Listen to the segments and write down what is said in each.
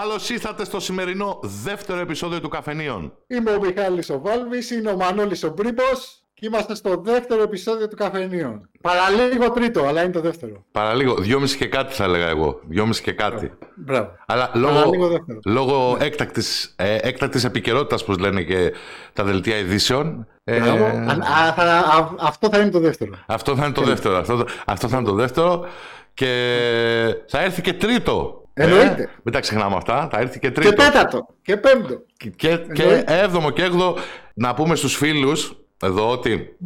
Καλώς ήρθατε στο σημερινό δεύτερο επεισόδιο του Καφενείων. Είμαι ο Μιχάλης ο Βάλβης, είναι ο Μανώλης ο Μπρίμπος και είμαστε στο δεύτερο επεισόδιο του Καφενείων. Παραλίγο τρίτο, αλλά είναι το δεύτερο. Παραλίγο, δυόμιση και κάτι θα έλεγα εγώ. Δυόμιση και κάτι. Μπράβο. Αλλά λόγω, λόγω έκτακτης, ε, έκτακτης επικαιρότητας, όπως λένε και τα δελτία ειδήσεων. Ε, αυτό θα είναι το δεύτερο. Αυτό θα είναι το δεύτερο. Αυτό, αυτό θα είναι το δεύτερο. Και θα έρθει και τρίτο Εννοείται. Ε, μην τα ξεχνάμε αυτά. Θα έρθει και τρίτο. Και τέταρτο. Και πέμπτο. Και, και, και έβδομο και έκδο να πούμε στους φίλους εδώ ότι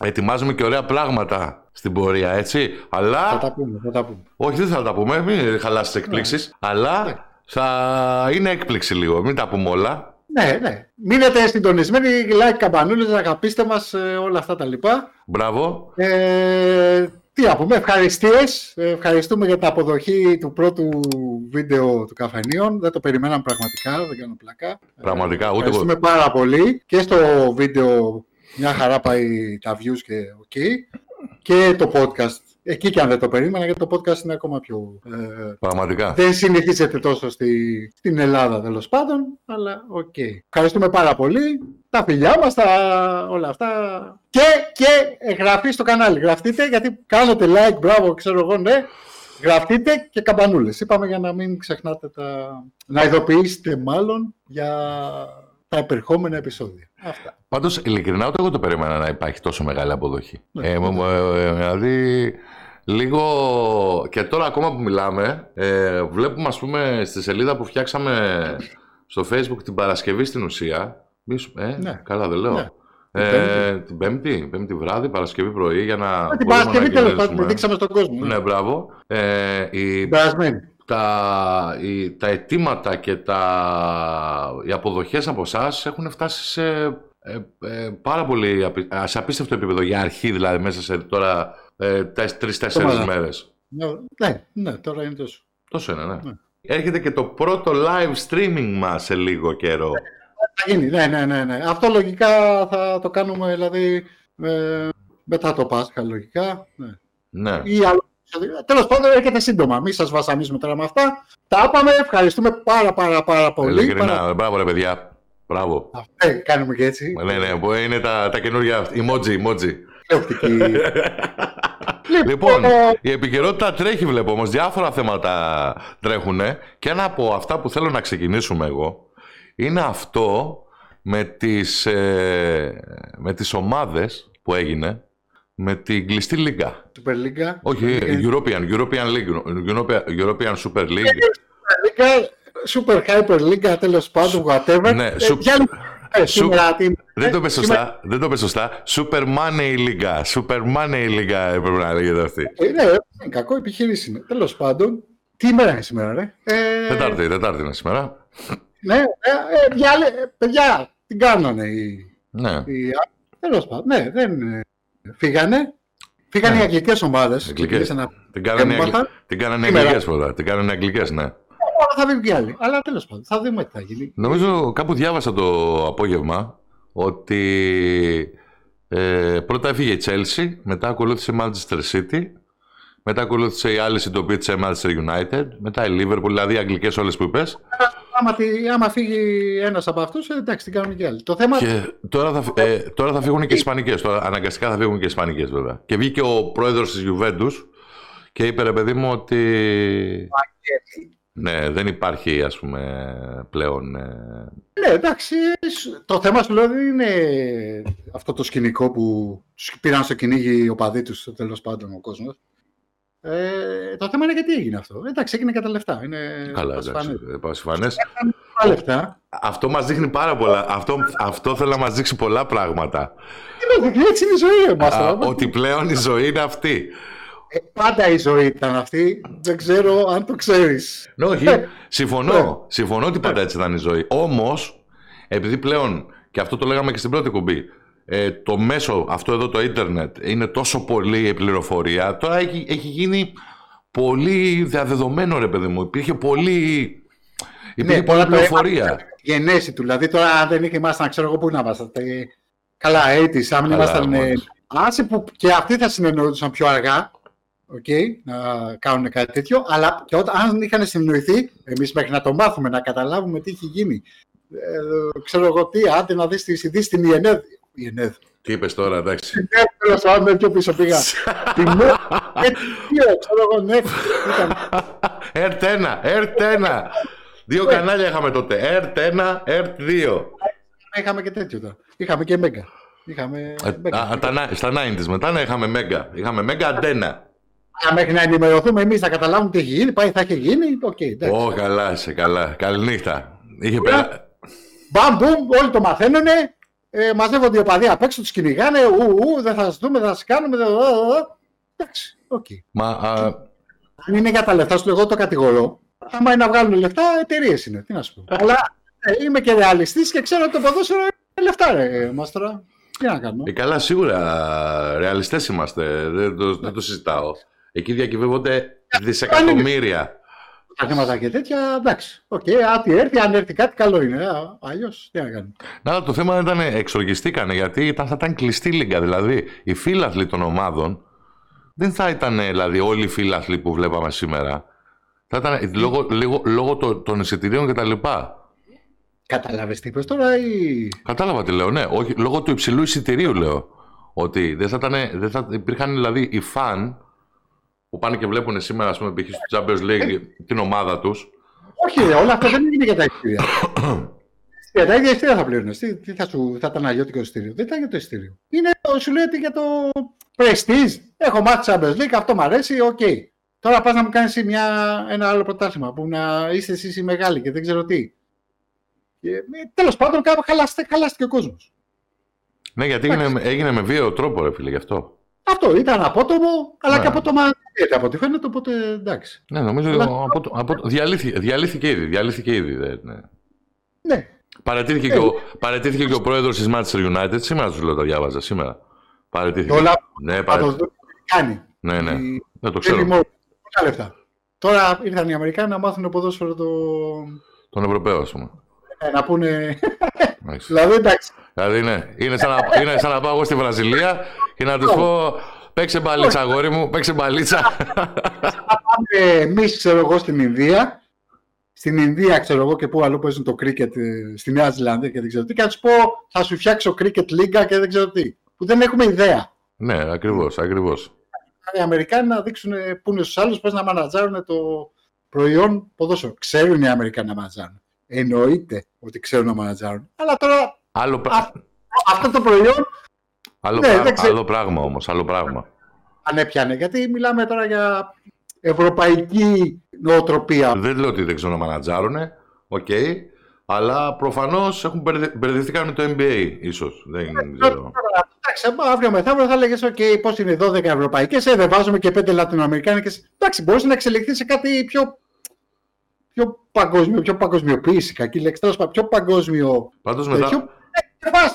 ετοιμάζουμε και ωραία πράγματα στην πορεία, έτσι. Αλλά... Θα τα πούμε, θα τα πούμε. Όχι, δεν θα τα πούμε, μην χαλάσει τις εκπλήξεις. Ναι. Αλλά ναι. θα είναι έκπληξη λίγο, μην τα πούμε όλα. Ναι, ναι. Μείνετε συντονισμένοι, like, καμπανούλες, αγαπήστε μας, ε, όλα αυτά τα λοιπά. Μπράβο. Ε, τι να πούμε, ευχαριστίες. Ευχαριστούμε για την αποδοχή του πρώτου βίντεο του Καφενείων. Δεν το περιμέναμε πραγματικά, δεν κάνω πλάκα. Πραγματικά, ούτε Ευχαριστούμε πάρα πολύ. Και στο βίντεο μια χαρά πάει τα views και ok. Και το podcast. Εκεί και αν δεν το περίμενα, γιατί το podcast είναι ακόμα πιο... Ε, πραγματικά. Δεν συνηθίζεται τόσο στη, στην Ελλάδα, τέλος πάντων, αλλά OK. Okay. Ευχαριστούμε πάρα πολύ τα φιλιά μας, τα... όλα αυτά. Και, και εγγραφή στο κανάλι. Γραφτείτε γιατί κάνετε like, μπράβο, ξέρω εγώ, ναι. Γραφτείτε και καμπανούλες. Είπαμε για να μην ξεχνάτε τα... Να ειδοποιήσετε μάλλον για τα επερχόμενα επεισόδια. Αυτά. Πάντως, ειλικρινά, ούτε εγώ το περίμενα να υπάρχει τόσο μεγάλη αποδοχή. Ναι, ε, ε, δηλαδή, λίγο... Και τώρα ακόμα που μιλάμε, ε, βλέπουμε, ας πούμε, στη σελίδα που φτιάξαμε στο Facebook την Παρασκευή στην ουσία, ε, ναι. Καλά, δεν λέω. Ναι. Ε, την πέμπτη, πέμπτη βράδυ, Παρασκευή πρωί, για να. Ε, την Παρασκευή τέλος πάντων, δείξαμε στον κόσμο. Ναι, μπράβο. Ε, η, τα, η, τα αιτήματα και τα, οι αποδοχές από εσάς έχουν φτάσει σε ε, ε, πάρα πολύ σε απίστευτο επίπεδο για αρχή, δηλαδή μέσα σε τώρα ε, τρει-τέσσερι μέρες. Ναι, ναι, τώρα είναι τόσο. Τόσο είναι, ναι. ναι. Έρχεται και το πρώτο live streaming μας σε λίγο καιρό. Θα γίνει, ναι, ναι, ναι, ναι. Αυτό λογικά θα το κάνουμε, δηλαδή, ε, μετά το Πάσχα, λογικά. Ναι. ναι. Ή άλλο. Τέλος πάντων, έρχεται σύντομα. Μην σας βασανίσουμε τώρα με αυτά. Τα είπαμε, ευχαριστούμε πάρα πάρα πάρα πολύ. Ειλικρινά, πάρα... μπράβο ρε παιδιά. Μπράβο. Ε, κάνουμε και έτσι. Ναι, ναι, είναι τα, τα καινούργια emoji, emoji. Λοιπόν, η επικαιρότητα τρέχει βλέπω όμως, διάφορα θέματα τρέχουν και ένα από αυτά που θέλω να ξεκινήσουμε εγώ είναι αυτό με τις, ε, με τις ομάδες που έγινε με την κλειστή λίγα. Super League. Όχι, European, European League, European Super League. Super Hyper League, τέλος πάντων, whatever. Ναι, ε, ε, δεν το πες σωστά, δεν το πες σωστά. Super Money League, Super Money League έπρεπε να λέγεται αυτή. Ναι, είναι κακό επιχείρηση είναι. Τέλος πάντων, τι ημέρα είναι σήμερα, ρε; Τετάρτη, Τετάρτη είναι σήμερα. Ναι, ε, ε, παιδιά, την κάνανε οι... Ναι. Οι... Τέλος πάντων, ναι, δεν... Ε, φύγανε. Φύγανε ναι. οι αγγλικές ομάδες. Αγγλικές. Την κάνανε, αγγλ... την κάνανε αγγλικές πρώτα. Την κάνανε αγγλικές, ναι. Θα βγει και άλλοι. Αλλά τέλος πάντων, θα δούμε τι θα γίνει. Νομίζω κάπου διάβασα το απόγευμα ότι ε, πρώτα έφυγε η Chelsea, μετά ακολούθησε η Manchester City, μετά ακολούθησε η άλλη συντοπία της Manchester United, μετά η Liverpool, δηλαδή οι αγγλικές όλες που είπες άμα, άμα φύγει ένας από αυτούς, ε, εντάξει, την κάνουν και άλλοι. Το θέμα... Και τώρα, θα, ε, τώρα θα φύγουν και οι Ισπανικές. Αναγκαστικά θα φύγουν και οι Ισπανικές, βέβαια. Και βγήκε ο πρόεδρος της Γιουβέντου και είπε, ρε παιδί μου, ότι. Ναι, δεν υπάρχει, ας πούμε, πλέον... Ε... Ναι, εντάξει, το θέμα σου λέω δεν είναι αυτό το σκηνικό που πήραν στο κυνήγι ο παδί τους, τέλος πάντων, ο κόσμος. Ε, το θέμα είναι γιατί έγινε αυτό. Εντάξει, έγινε κατά λεφτά. Είναι Καλά, εντάξει. Πασιφανές. λεφτά. Αυτό μας δείχνει πάρα πολλά. Αυτό, αυτό θέλω να μας δείξει πολλά πράγματα. Έτσι είναι η ζωή εμάς. Α, ότι πλέον η ζωή είναι αυτή. Ε, πάντα η ζωή ήταν αυτή. Δεν ξέρω αν το ξέρεις. Ναι, όχι. Ε, συμφωνώ. Ναι. Συμφωνώ ότι πάντα έτσι ήταν η ζωή. Όμως, επειδή πλέον, και αυτό το λέγαμε και στην πρώτη κουμπί, ε, το μέσο αυτό εδώ το ίντερνετ είναι τόσο πολύ η πληροφορία, τώρα έχει, έχει γίνει πολύ διαδεδομένο ρε παιδί μου. Υπήρχε πολύ, υπήρχε ναι, πολλή πληροφορία. Γενέση του, δηλαδή τώρα αν δεν ήμασταν, ξέρω εγώ πού να ήμασταν. Καλά, έτσι, αν ήμασταν... Ε, άσε που και αυτοί θα συνεννοούνταν πιο αργά, okay, να κάνουν κάτι τέτοιο, αλλά και όταν, αν είχαν συνεννοηθεί, εμείς μέχρι να το μάθουμε, να καταλάβουμε τι έχει γίνει. Ε, ξέρω εγώ τι, άντε να δεις τις ειδήσεις στην ΙΕΝΕΔ. ΙΕΝΕΔ. Τι είπες τώρα, εντάξει. Την ΕΔ, τέλος πάντων, πιο πίσω πήγα. Την ΕΔ, ξέρω εγώ, ναι. ΕΡΤ 1, ΕΡΤ 1. Δύο κανάλια είχαμε τότε. ΕΡΤ 1, ΕΡΤ 2. Είχαμε και τέτοιο τώρα. Είχαμε και Μέγκα. Είχαμε... Ε, α, τα, στα 90's μετά να είχαμε Μέγκα. Είχαμε Μέγκα Αντένα. Μέχρι να ενημερωθούμε εμείς, να καταλάβουμε τι έχει γίνει, πάει, θα έχει γίνει. OK, okay, Ω, καλά, σε καλά. Καληνύχτα. Είχε πέρα... Μπαμ, μπούμ, όλοι το μαθαίνουν. Ε, μαζεύονται οι οπαδοί απ' έξω, τους κυνηγάνε. Ου, ου, δεν θα σας δούμε, δεν θα σας κάνουμε. Εντάξει, οκ. Μα, α... Αν είναι για τα λεφτά σου, εγώ το κατηγορώ. Άμα είναι να βγάλουν λεφτά, εταιρείες είναι. Τι να σου πω. Αλλά ε, είμαι και ρεαλιστής και ξέρω ότι το ποδόσφαιρο είναι λεφτά, ρε μάστορα. Τι να κάνουμε. Ε, καλά, σίγουρα ρεαλιστές είμαστε. Δεν το, δεν το συζητάω. Εκεί διακυβεύονται δισεκατομμύρια. Τα θέματα και τέτοια, εντάξει. OK, okay, ό,τι έρθει, αν έρθει κάτι, καλό είναι. Αλλιώς τι να κάνουμε. Να, το θέμα ήταν εξοργιστήκανε γιατί ήταν, θα ήταν κλειστή λίγα. Δηλαδή, οι φίλαθλοι των ομάδων δεν θα ήταν δηλαδή, όλοι οι φίλαθλοι που βλέπαμε σήμερα. Θα ήταν λόγω, λόγω, λόγω των εισιτηρίων κτλ. Κατάλαβες τι είπες τώρα ή. Κατάλαβα τι λέω, ναι. Όχι, λόγω του υψηλού εισιτηρίου λέω. Ότι δεν θα, ήταν, δεν θα υπήρχαν δηλαδή οι φαν που πάνε και βλέπουν σήμερα, ας πούμε, π.χ. στο Champions League την ομάδα τους. Όχι, όλα αυτά δεν είναι για τα εισιτήρια. Για τα ίδια εισιτήρια θα πλήρωνε. Τι, τι θα, σου, θα ήταν αλλιώτικο εισιτήριο; Δεν ήταν για το εισιτήριο. Είναι, σου λέει ότι για το prestige. Έχω μάθει Champions League, αυτό μου αρέσει, OK. Okay. Τώρα πας να μου κάνεις ένα άλλο πρωτάθλημα που να είστε εσείς οι μεγάλοι και δεν ξέρω τι. Τέλος πάντων, κάπου χαλάστηκε ο κόσμος. Ναι, γιατί έγινε, έγινε, με βίαιο τρόπο, ρε φίλε, γι' αυτό. Αυτό ήταν απότομο, αλλά ναι. και απότομα δεν από ό,τι φαίνεται, οπότε εντάξει. Ναι, νομίζω αλλά... απο, απο, διαλύθηκε, διαλύθηκε ήδη. Διαλύθηκε ήδη ναι. ναι. Παρατήθηκε, ε, και ο, παρατήθηκε και ο πρόεδρος της Manchester United. Σήμερα τους λέω τα διάβαζα, σήμερα. Παρατήθηκε. Όλα ναι, παρα... κάνει. Ναι, ναι. Δεν το ξέρω. λεφτά. Τώρα ήρθαν οι Αμερικάνοι να μάθουν ποδόσφαιρο το... τον Ευρωπαίο, ας πούμε. Ε, να πούνε. δηλαδή εντάξει. Δηλαδή ναι. Είναι σαν, να, είναι σαν να πάω εγώ στη Βραζιλία και να τους πω παίξε μπαλίτσα, αγόρι μου, παίξε μπαλίτσα. Θα πάμε εμείς, ξέρω εγώ, στην Ινδία. Στην Ινδία, ξέρω εγώ, και πού αλλού παίζουν το κρίκετ ε, στη Νέα Ζηλανδία και δεν ξέρω τι. Και να τους πω, θα σου φτιάξω κρίκετ λίγκα και δεν ξέρω τι. Που δεν έχουμε ιδέα. Ναι, ακριβώς, ακριβώς. Οι Αμερικάνοι να δείξουν πού είναι στους άλλους πώ να μανατζάρουν το προϊόν ποδόσφαιρο. Ξέρουν οι Αμερικάνοι να μανατζάρουν. Εννοείται ότι ξέρουν να μανατζάρουν. Αλλά τώρα. Άλλο... αυτό το προϊόν. Άλλο, ναι, πράγμα, άλλο πράγμα όμως. Άλλο πράγμα. Αν έπιανε. Γιατί μιλάμε τώρα για ευρωπαϊκή νοοτροπία. Δεν λέω ότι δεν ξέρουν να μανατζάρουν. OK. Okay, αλλά προφανώς έχουν μπερδευτεί με το NBA, ίσως. Δεν ε, ξέρω. Εντάξει, αύριο μεθαύριο θα έλεγε: OK, πώς είναι 12 ευρωπαϊκές, ε, δεν βάζουμε και 5 λατινοαμερικάνικες. Εντάξει, μπορείς να εξελιχθείς σε κάτι πιο πιο παγκόσμιο, πιο παγκοσμιοποίηση, κακή λέξη, τέλος πάντων, πιο παγκόσμιο. Πάντως μετά. Πιο...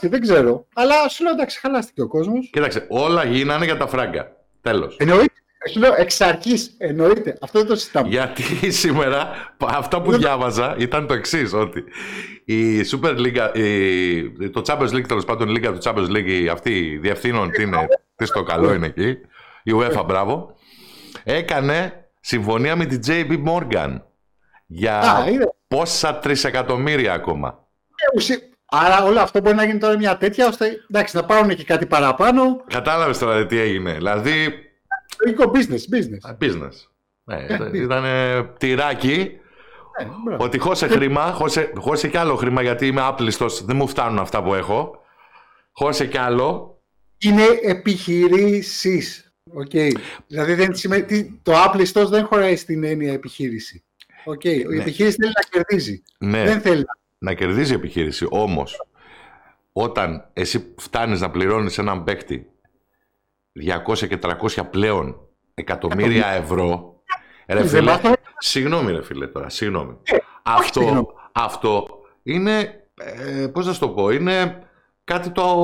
Ε, δεν ξέρω. Αλλά σου λέω εντάξει, χαλάστηκε ο κόσμος. Κοίταξε, όλα γίνανε για τα φράγκα. Τέλος. Εννοείται. Σου λέω εξ αρχής, εννοείται. Αυτό δεν το συζητάμε. Γιατί σήμερα αυτό που διάβαζα ήταν το εξής, ότι η Super League, η, το Champions League, τέλος πάντων η Λίγα του Champions League, αυτή διευθύνων, τι είναι, τι στο καλό είναι εκεί, η UEFA, μπράβο, έκανε συμφωνία με την JP Morgan για Α, πόσα τρισεκατομμύρια ακόμα. Ε, Άρα όλο αυτό μπορεί να γίνει τώρα μια τέτοια, ώστε εντάξει, να πάρουν και κάτι παραπάνω. Κατάλαβες τώρα τι έγινε. Δηλαδή. Λογικό business, business. business. Ναι, ε, ήταν τυράκι. Ε, ότι χώσε χρήμα, χώσε, χώσε κι άλλο χρήμα γιατί είμαι άπλιστος, δεν μου φτάνουν αυτά που έχω. Χώσε κι άλλο. Είναι επιχειρήσει. Okay. Δηλαδή δεν σημαίνει, το άπλιστος δεν χωράει στην έννοια επιχείρηση. Okay. Η ναι. επιχείρηση θέλει να κερδίζει. Ναι. Δεν θέλει. Να κερδίζει η επιχείρηση. Όμως, όταν εσύ φτάνεις να πληρώνεις έναν παίκτη 200 και 300 πλέον εκατομμύρια ευρώ. Ρε φίλε, συγγνώμη ρε φίλε τώρα, συγγνώμη. Ε, αυτό, αυτό είναι, ε, πώς να σου το πω, είναι κάτι το,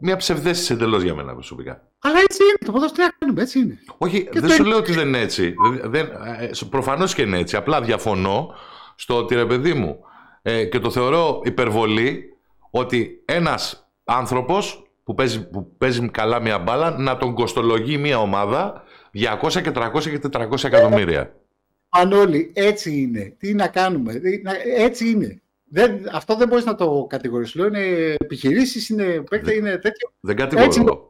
μια ψευδέστηση εντελώς για μένα προσωπικά. Αλλά έτσι είναι. Το ποδόσφαιρο τι κάνουμε, έτσι είναι. Όχι, δεν σου λέω ότι δεν είναι έτσι. Δεν, ε, προφανώς και είναι έτσι. Απλά διαφωνώ στο ότι ρε παιδί μου ε, και το θεωρώ υπερβολή ότι ένας άνθρωπος που παίζει, που παίζει καλά μια μπάλα να τον κοστολογεί μια ομάδα 200 και 300 και 400 εκατομμύρια. Μανώλη, έτσι είναι. Τι να κάνουμε. Έτσι είναι. Δεν, αυτό δεν μπορείς να το κατηγορήσεις. Λέω είναι επιχειρήσεις, είναι παίκτε, είναι τέτοιο. Δεν κατηγορώ.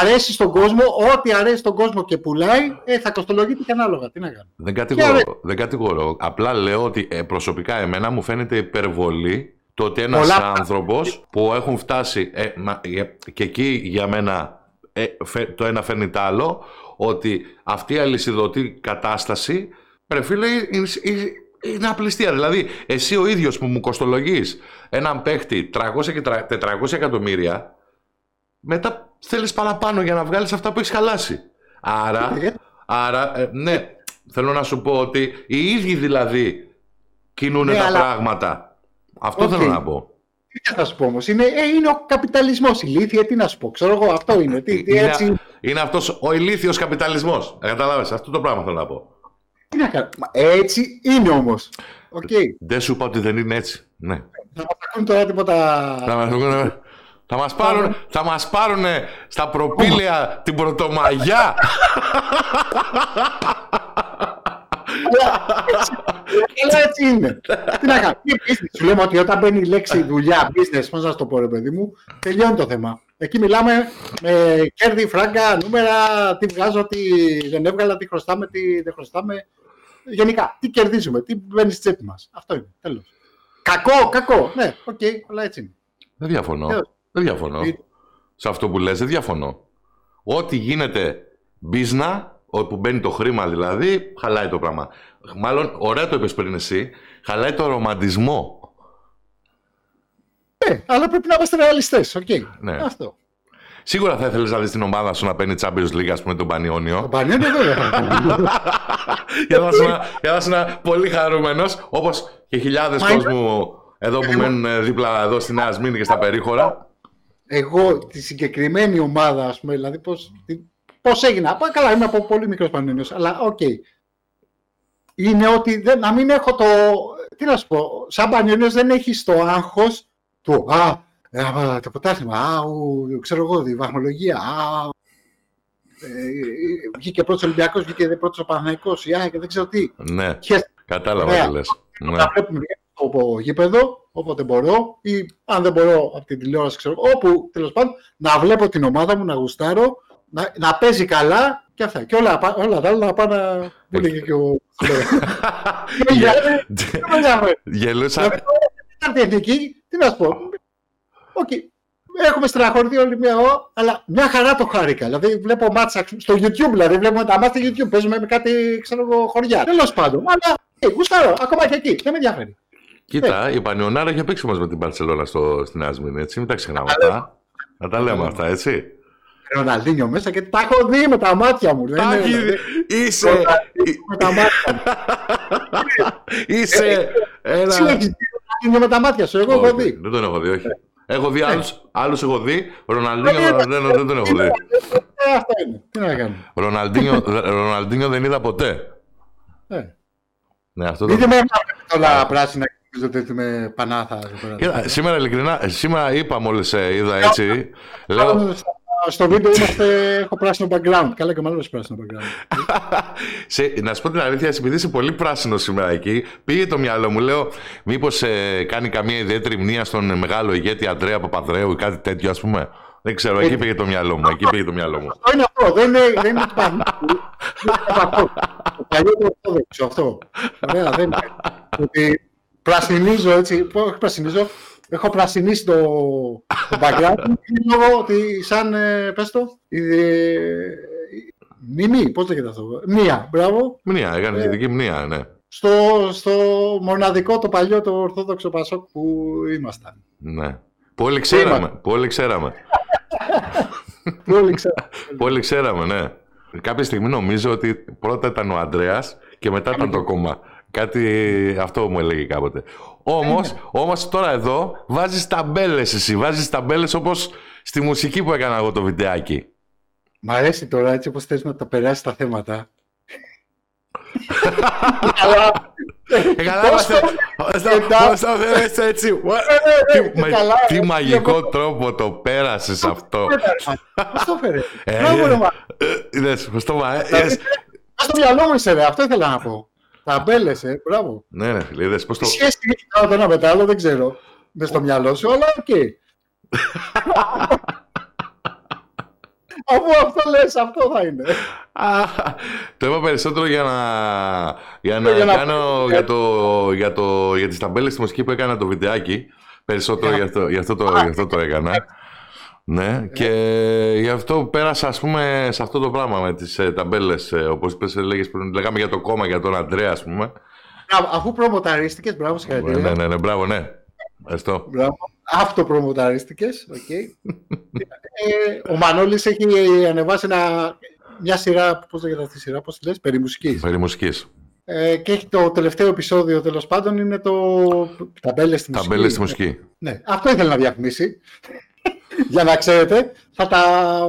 Αρέσει στον κόσμο, ό,τι αρέσει στον κόσμο και πουλάει, ε, θα κοστολογείται και ανάλογα. Τι να κάνω. Δεν κατηγορώ. Δεν κατηγορώ. Απλά λέω ότι ε, προσωπικά εμένα μου φαίνεται υπερβολή το ότι ένας άνθρωπος που έχουν φτάσει. Ε, μα, ε, και εκεί για μένα ε, το ένα φέρνει το άλλο, ότι αυτή η αλυσιδωτή κατάσταση πρέπει είναι, είναι απληστία. Δηλαδή, εσύ ο ίδιος που μου κοστολογείς έναν παίχτη 300 και 400 εκατομμύρια, μετά θέλεις παραπάνω για να βγάλεις αυτά που έχεις χαλάσει. Άρα, ε. άρα ε, ναι, θέλω να σου πω ότι οι ίδιοι δηλαδή κινούν ναι, τα πράγματα. Αυτό θέλω να πω. Τι θα σου πω όμως, είναι, ε, είναι ο καπιταλισμός. Ηλίθεια, τι να σου πω. Ξέρω εγώ, αυτό είναι. Τι, τι, έτσι... Είναι, είναι αυτός ο ηλίθιος καπιταλισμός. Καταλάβει, αυτό το πράγμα θέλω να πω. Τι να κάνω. Έτσι είναι όμως. Okay. Δεν σου είπα ότι δεν είναι έτσι. Ναι. Θα μας ακούν τώρα τίποτα. Θα μας ακούνε. Θα μας πάρουν, θα μας πάρουν στα προπήλαια την Πρωτομαγιά. Αλλά έτσι είναι. Τι να κάνω. Σου λέμε ότι όταν μπαίνει η λέξη δουλειά, business, πώς να το πω ρε παιδί μου, τελειώνει το θέμα. Εκεί μιλάμε με κέρδη, φράγκα, νούμερα, τι βγάζω, τι δεν έβγαλα, τι χρωστάμε, τι δεν χρωστάμε. Γενικά, τι κερδίζουμε, τι μπαίνει στη τσέπη μας. Αυτό είναι. Τέλος. Κακό, κακό. Ναι, OK, okay, αλλά έτσι είναι. Δεν διαφωνώ. Δεν διαφωνώ. Σε αυτό που λες, δεν διαφωνώ. Ό,τι γίνεται μπίζνα, όπου μπαίνει το χρήμα δηλαδή, χαλάει το πράγμα. Μάλλον, ωραία το είπες πριν εσύ, χαλάει το ρομαντισμό. Ναι, αλλά πρέπει να είμαστε ρεαλιστές. Okay. Ναι. Αυτό. Σίγουρα θα ήθελες να δεις την ομάδα σου να παίρνει Champions League, ας πούμε, τον Πανιόνιο. Τον Πανιόνιο δεν Για να είσαι πολύ χαρούμενος, όπως και χιλιάδες κόσμου εδώ που μένουν δίπλα εδώ στη Νέα Σμήνη και στα περίχωρα. Εγώ τη συγκεκριμένη ομάδα, ας πούμε, δηλαδή πώς πώς έγινα. Καλά, είμαι από πολύ μικρός Πανιόνιο, αλλά OK. Okay. Είναι ότι δεν, να μην έχω το. Τι να σου πω, σαν Πανιόνιο δεν έχεις το άγχος του. Α, ε, το πρωτάθλημα, α, ξέρω εγώ, η βαθμολογία, α, ε, βγήκε πρώτος Ολυμπιακός, βγήκε πρώτος ο Παναθηναϊκός και δεν ξέρω τι. Ναι, κατάλαβα τι λες. Ναι. Να βλέπουμε το γήπεδο, όποτε μπορώ, ή αν δεν μπορώ από την τηλεόραση, ξέρω, όπου τέλος πάντων, να βλέπω την ομάδα μου, να γουστάρω, να, να παίζει καλά και αυτά. Και όλα, όλα τα άλλα να πάνε να. Που έλεγε και ο. Γελούσα. Τι να σου πω, Okay. Έχουμε στεναχωρηθεί όλοι μια ώρα, αλλά μια χαρά το χάρηκα. Δηλαδή βλέπω μάτσα στο YouTube, δηλαδή βλέπουμε τα μάτια στο YouTube. Παίζουμε με κάτι, ξέρω εγώ, χωριά. Τέλος πάντων. Αλλά ε, γουστάρω, ακόμα και εκεί. Δεν με ενδιαφέρει. Κοίτα, ε. η Πανιονάρα είχε παίξει μα με την Παρσελόνα στο, στην Άσμιν, έτσι. Μην τα ξεχνάμε αυτά. Να τα λέμε αυτά, έτσι. Ροναλντίνιο μέσα και τα έχω δει με τα μάτια μου. Τα έχει δει. Είσαι. Με τα μάτια μου. Είσαι. Ένα. Ροναλντίνιο με τα μάτια σου. Εγώ έχω δει. Δεν τον έχω δει, όχι. Έχω δει άλλους, άλλους έχω δει. Ροναλντίνιο δεν, δεν τον έχω δει. Ε, αυτό είναι. Τι να κάνω. Ροναλντίνιο δεν είδα ποτέ. Ε. Ναι, αυτό το... με όλα πράσινα και με πανάθα. Σήμερα ειλικρινά, σήμερα είπα μόλις ε, είδα έτσι. Λέω, στο βίντεο είμαστε, έχω πράσινο background. Καλά και μάλλον πράσινο background. σε, να σου πω την αλήθεια, επειδή είσαι πολύ πράσινο σήμερα εκεί, πήγε το μυαλό μου. Λέω, μήπως ε, κάνει καμία ιδιαίτερη μνήμα στον μεγάλο ηγέτη Αντρέα Παπαδρέου ή κάτι τέτοιο, ας πούμε. Δεν ξέρω, εκεί πήγε το μυαλό μου. Εκεί πήγε το μυαλό μου. Αυτό είναι αυτό. Δεν είναι, δεν είναι το Το παλιό το αυτό. Ωραία, δεν είναι. Ότι πρασινίζω έτσι. Όχι πρασινίζω. Έχω πρασινίσει το, το background λόγω ότι σαν, ε, πες το, η, μνήμη, πώς λέγεται αυτό, μία, μπράβο. Μία, έκανε ε, ειδική μία, ναι. Στο, στο μοναδικό, το παλιό, το Ορθόδοξο Πασόκ που ήμασταν. Ναι. Πολύ ξέραμε, πολύ ξέραμε. πολύ ξέραμε. πολύ ξέραμε, ναι. Κάποια στιγμή νομίζω ότι πρώτα ήταν ο Ανδρέας και μετά ήταν το κόμμα. Κάτι αυτό μου έλεγε κάποτε. Όμως, ε, ναι. όμως τώρα εδώ βάζεις ταμπέλες εσύ, βάζεις ταμπέλες όπως στη μουσική που έκανα εγώ το βιντεάκι. Μ' αρέσει τώρα έτσι όπως θες να τα περάσει τα θέματα. Αλλά Ε, καλά, είμαστε. Όσο δεν έτσι. Τι μαγικό τρόπο το πέρασε αυτό. Πώς το φέρε. Είδες, πώς το Στο μυαλό μου είσαι, αυτό ήθελα να πω. Ταμπέλες, ε, μπράβο. Ναι, ναι, φίλε, είδες πώς το. Σχέση έχει το ένα με το άλλο, δεν ξέρω. Μες στο μυαλό σου, αλλά οκ. Αφού αυτό λες, αυτό θα είναι. το είπα περισσότερο για να, για να, για κάνω για, το, για, το, για τις ταμπέλες στη μουσική που έκανα το βιντεάκι. Περισσότερο για, αυτό, για, αυτό το, για αυτό το έκανα. Ναι, και γι' αυτό πέρασα ας πούμε σε αυτό το πράγμα με τις ε, ταμπέλες, ε, όπως είπες, έλεγες πριν, λέγαμε για το κόμμα, για τον Αντρέα ας πούμε. Αφού προμοταρίστηκες, μπράβο, συγχαρητήρια. Ναι, ναι, ναι, μπράβο, ναι. Ευχαριστώ. Μπράβο. Αυτοπρομοταρίστηκες, οκ. ε, ο Μανώλης έχει ανεβάσει ένα, μια σειρά, πώς λέγεται αυτή η σειρά, πώς τη λες, περί μουσικής. Περί μουσικής. Ε, και έχει το τελευταίο επεισόδιο τέλος πάντων είναι το ταμπέλες στη μουσική. Ταμπέλες στη μουσική. Ναι, αυτό ήθελε να διαφημίσει. Για να ξέρετε, θα τα...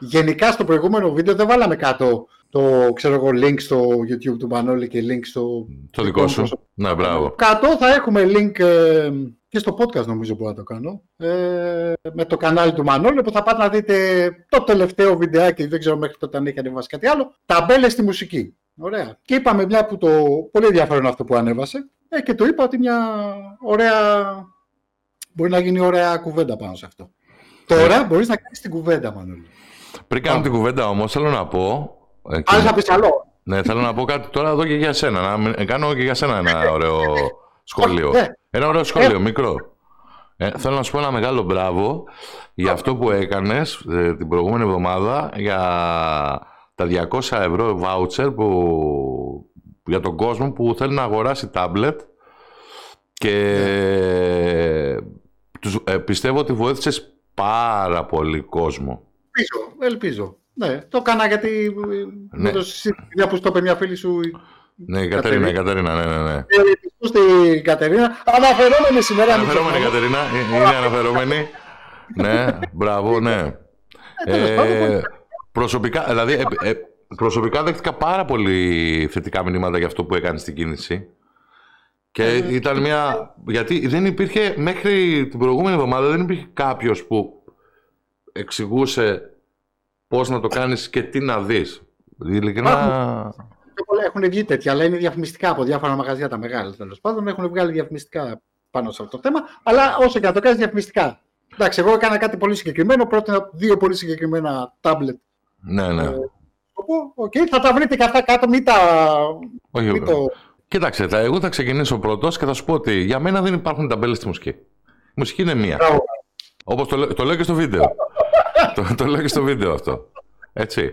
γενικά στο προηγούμενο βίντεο δεν βάλαμε κάτω το ξέρω εγώ, link στο YouTube του Μανώλη και link στο... Το δικό σου. Ναι, μπράβο. Κάτω θα έχουμε link ε, και στο podcast νομίζω που θα το κάνω. Ε, με το κανάλι του Μανώλη που θα πάτε να δείτε το τελευταίο βιντεάκι, δεν ξέρω μέχρι τότε αν έχει ανεβάσει κάτι άλλο. Ταμπέλες στη μουσική. Ωραία. Και είπαμε μια που το πολύ ενδιαφέρον αυτό που ανέβασε ε, και το είπα ότι μια ωραία... Μπορεί να γίνει ωραία κουβέντα πάνω σε αυτό. Τώρα ναι. μπορείς να κάνεις την κουβέντα, Μανώλη. Πριν κάνω την κουβέντα όμως, θέλω να πω ε, Αν θα πεις άλλο. Ναι, θέλω να πω κάτι τώρα εδώ και για σένα. Να κάνω και για σένα ένα ωραίο σχόλιο. Ναι. Ένα ωραίο σχόλιο, μικρό. Ε, θέλω να σου πω ένα μεγάλο μπράβο για αυτό που έκανες ε, την προηγούμενη εβδομάδα για τα 200 ευρώ voucher που, για τον κόσμο που θέλει να αγοράσει tablet και τους, ε, πιστεύω ότι βοήθησες πάρα πολύ κόσμο. Ελπίζω, ελπίζω. Ναι, το έκανα γιατί ναι. μια που στο είπε μια φίλη σου. Ναι, η Κατερίνα, η Κατερίνα, ναι, ναι. ναι. Ε, στην Κατερίνα. Αναφερόμενη σήμερα. Αναφερόμενη Κατερίνα, ε, είναι αναφερόμενη. ναι, μπράβο, ναι. Ε, προσωπικά, δηλαδή, ε, ε, προσωπικά δέχτηκα πάρα πολύ θετικά μηνύματα για αυτό που έκανες στην κίνηση. Και ήταν μια. Γιατί δεν υπήρχε μέχρι την προηγούμενη εβδομάδα δεν υπήρχε κάποιος που εξηγούσε πώς να το κάνεις και τι να δεις. Ειλικρινά... Έχουν βγει τέτοια, αλλά είναι διαφημιστικά από διάφορα μαγαζιά τα μεγάλα τέλος πάντων. Έχουν βγάλει διαφημιστικά πάνω σε αυτό το θέμα. Αλλά όσο και να το κάνεις διαφημιστικά. Εντάξει, εγώ έκανα κάτι πολύ συγκεκριμένο. Πρότεινα δύο πολύ συγκεκριμένα τάμπλετ. Ναι, ναι. Ε, okay, θα τα βρείτε και αυτά κάτω, μην τα. Όχι, μην το... Κοίταξε, εγώ θα ξεκινήσω πρώτος και θα σου πω ότι για μένα δεν υπάρχουν ταμπέλες στη μουσική. Η μουσική είναι μία. Όπως το, το λέω και στο βίντεο το, το λέω και στο βίντεο αυτό. Έτσι.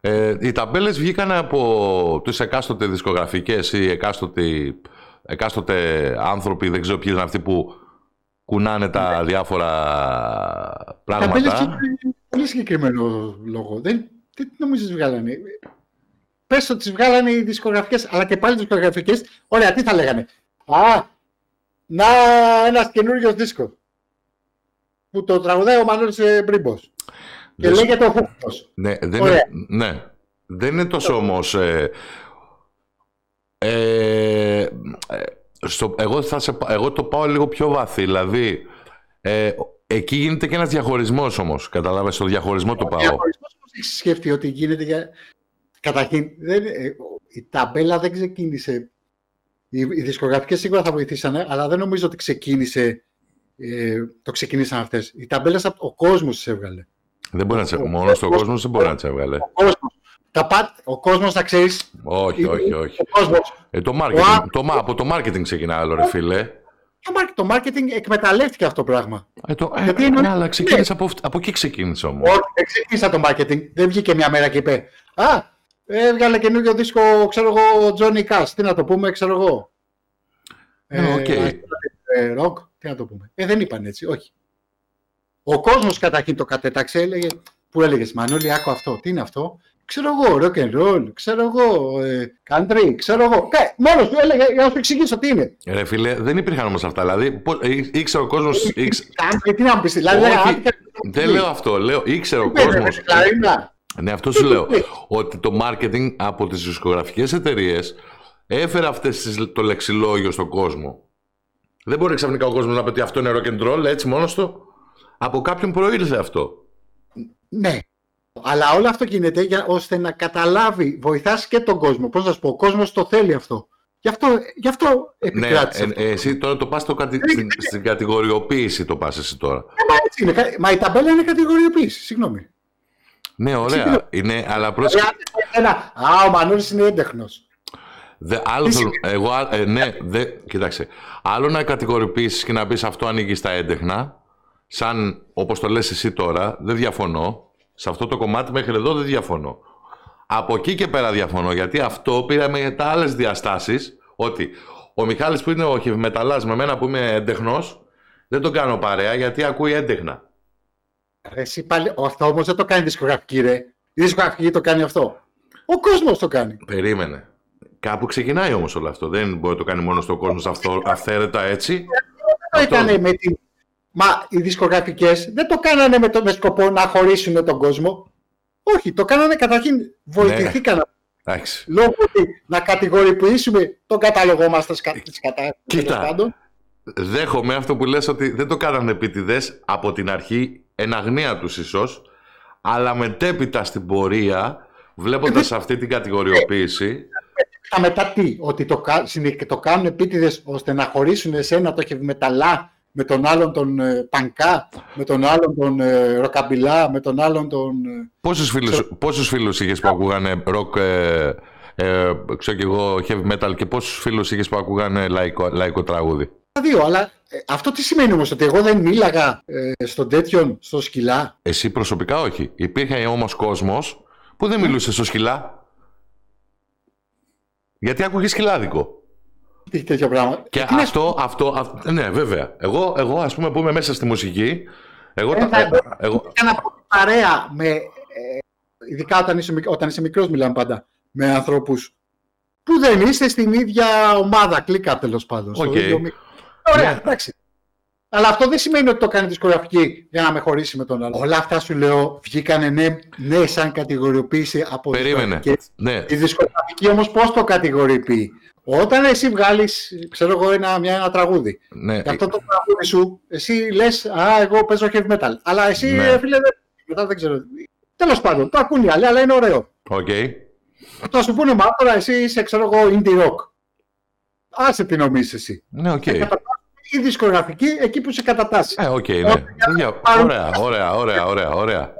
Ε, οι ταμπέλες βγήκαν από τις εκάστοτε δισκογραφικές ή εκάστοτε, εκάστοτε άνθρωποι, δεν ξέρω ποιοι είναι αυτοί που κουνάνε τα διάφορα πράγματα. Ταμπέλες είναι πολύ συγκεκριμένο λόγο. Δεν, τι νομίζεις βγάλανε; Πες ότι τις βγάλανε οι δισκογραφικές, αλλά και πάλι οι δισκογραφικές. Ωραία, τι θα λέγανε. Α, να ένας καινούριος δίσκος που το τραγουδάει ο Μανώλης ε, Μπρίμπος. Και δεν... λέγεται ο Χούκτος. Ναι, δεν είναι, ναι. Δεν είναι τόσο όμως... Ε, ε, στο, εγώ, θα σε, εγώ το πάω λίγο πιο βαθύ. Δηλαδή, ε, εκεί γίνεται και ένας διαχωρισμός όμως. Καταλάβες, στο διαχωρισμό το πάω. Ο διαχωρισμός πώς έχεις σκεφτεί ότι γίνεται για... Καταρχήν, δεν, ε, η ταμπέλα δεν ξεκίνησε... Οι, οι δισκογραφικές σίγουρα θα βοηθήσανε, αλλά δεν νομίζω ότι ξεκίνησε ε, το ξεκινήσαν αυτές. Οι ταμπέλε ο κόσμος τις έβγαλε. Δεν μπορεί να τι Μόνο ο κόσμος δεν μπορεί να τις έβγαλε. Ο κόσμος. Ο κόσμος θα ξέρεις. Όχι, όχι, όχι. Ο κόσμος. Ε, το marketing, το, από το marketing ξεκινάει άλλο, ρε φίλε. Το marketing εκμεταλλεύτηκε αυτό το πράγμα. Ε, το, ε, Γιατί ναι, αλλά ξεκίνησε από, από εκεί ξεκίνησε όμως. Όχι, δεν ξεκίνησα το marketing. Δεν βγήκε μια μέρα και είπε Α, έβγαλε καινούριο δίσκο, ξέρω εγώ, Johnny Cash. Τι να το πούμε, ξέρω εγώ. Ε, okay. ε, rock. Τι να το πούμε. Ε, δεν είπαν έτσι, όχι. Ο κόσμος καταρχήν το κατέταξε, έλεγε, που έλεγες Μανώλη, άκου αυτό, τι είναι αυτό; Ξέρω εγώ, rock and roll, ξέρω εγώ, ε, country, ξέρω εγώ. Ε, μόνος του έλεγε για να σου εξηγήσω τι είναι. Ρε φίλε, δεν υπήρχαν όμως αυτά. Δηλαδή, ε, ήξερε ο κόσμος. Country, τι να πεις, δηλαδή. Δεν λέω αυτό. Λέω, ήξερε ο κόσμος. Ναι, αυτό σου λέω. Ότι το marketing από τις δισκογραφικές εταιρείες έφερε αυτές το λεξιλόγιο στον κόσμο. Δεν μπορεί ξαφνικά ο κόσμος να πει ότι αυτό είναι rock and roll έτσι μόνος του. Από κάποιον προήλθε αυτό. Ναι. Αλλά όλο αυτό γίνεται για, ώστε να καταλάβει, βοηθάς και τον κόσμο. Πώς να σου πω, ο κόσμος το θέλει αυτό. Γι' αυτό, γι αυτό επικράτησε. Ναι, ε, εσύ τώρα το πας το κατη... Ε, στην, στην, κατηγοριοποίηση το πας εσύ τώρα. Ε, μα, έτσι είναι. μα η ταμπέλα είναι κατηγοριοποίηση, συγγνώμη. Ναι, ωραία. Είναι, αλλά πρόσεχε. Α, ο Μανώλης είναι έντεχνος. Δε, άλλο θέλω, εγώ, ε, ναι, δε, κοιτάξτε. Άλλο να κατηγορηποιήσεις και να πεις αυτό ανοίγει στα έντεχνα, σαν όπως το λες εσύ τώρα, δεν διαφωνώ. Σε αυτό το κομμάτι μέχρι εδώ δεν διαφωνώ. Από εκεί και πέρα διαφωνώ, γιατί αυτό πήραμε για τα άλλες διαστάσεις, ότι ο Μιχάλης που είναι ο χευμεταλλάς με μένα που είμαι έντεχνος, δεν τον κάνω παρέα γιατί ακούει έντεχνα. Εσύ πάλι, αυτό όμως δεν το κάνει δισκογραφική ρε. Η δισκογραφική το κάνει αυτό. Ο κόσμος το κάνει. Περίμενε. Κάπου ξεκινάει όμως όλο αυτό. Δεν μπορεί να το κάνει μόνος στον κόσμος αυτό, αυθαίρετα έτσι. Δεν το έκανε με την... Μα οι δισκογραφικές δεν το κάνανε με, το, με σκοπό να χωρίσουν τον κόσμο. Όχι, το κάνανε καταρχήν βοηθηθήκαν. Ναι. Λόγω ότι να κατηγορηποιήσουμε τον κατάλογό μας της κατά Κοίτα, δέχομαι αυτό που λες ότι δεν το κάνανε επίτηδες από την αρχή, εν αγνία τους ίσως, αλλά μετέπειτα στην πορεία, βλέποντας αυτή την κατηγοριοποίηση, τα μετά τι, ότι το, το κάνουν επίτηδες ώστε να χωρίσουν εσένα το χευμεταλά με τον άλλον τον ε, Πανκά, με τον άλλον τον ε, Ροκαμπιλά, με τον άλλον τον... Ε, πόσους φίλους, πόσους φίλους είχες που ακούγανε ροκ, ε, ε, ξέρω και εγώ, heavy metal και πόσους φίλους είχες που ακούγανε λαϊκό, λαϊκό τραγούδι; Τα δύο, αλλά ε, αυτό τι σημαίνει όμως, ότι εγώ δεν μίλαγα ε, στον τέτοιον, στο σκυλά; Εσύ προσωπικά όχι. Υπήρχε όμως κόσμος που δεν μιλούσε στο σκυλά. Γιατί άκουγε σκυλάδικο. Τι τέτοιο πράγμα. Και αυτό, αυτό, αυτό, ναι, βέβαια. Εγώ, εγώ, ας πούμε, που είμαι μέσα στη μουσική, εγώ... Ε, τα, ε, εγώ... Ένα παρέα με, ε, ειδικά όταν είσαι, όταν είσαι μικρός μιλάμε πάντα, με ανθρώπους που δεν είστε στην ίδια ομάδα, κλίκα τέλος πάντων. Okay. Ωραία, ναι. εντάξει. Αλλά αυτό δεν σημαίνει ότι το κάνει δισκογραφική για να με χωρίσει με τον άλλο. Όλα αυτά σου λέω βγήκανε ναι, ναι σαν κατηγοριοποίηση από Περίμενε. Ναι. Η δισκογραφική όμως πώς το κατηγοριοποιεί. Όταν εσύ βγάλεις, ξέρω εγώ, ένα, μια, ένα τραγούδι. Ναι. Και αυτό το τραγούδι σου, εσύ λες, Α, εγώ παίζω heavy metal. Αλλά εσύ, ναι. φίλε, δεν, μετά δεν ξέρω. Τέλος πάντων, το ακούν οι άλλοι, αλλά είναι ωραίο. Okay. Θα σου πούνε, μα τώρα εσύ είσαι, ξέρω εγώ, indie rock. Άσε τι νομίζεις εσύ. Ναι, OK. Okay η δισκογραφική εκεί που σε κατατάσσει. Ε, OK, okay, ναι. Ωραία, ωραία, ωραία, ωραία, ωραία.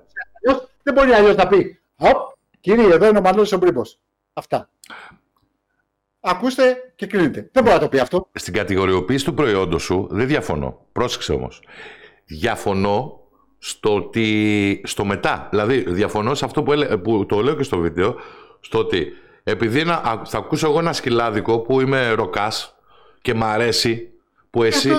Δεν μπορεί αλλιώς να πει. κύριε, εδώ είναι ο Μανώλης ο Μπρίμπος. Αυτά. Ακούστε και κρίνετε. Δεν μπορεί να το πει αυτό. Στην κατηγοριοποίηση του προϊόντος σου δεν διαφωνώ. Πρόσεξε όμως. Διαφωνώ στο, ότι, στο μετά. Δηλαδή, διαφωνώ σε αυτό που, έλε, που το λέω και στο βίντεο, στο ότι επειδή να, θα ακούσω εγώ ένα σκυλάδικο που είμαι ροκάς και μ' αρέσει που εσύ,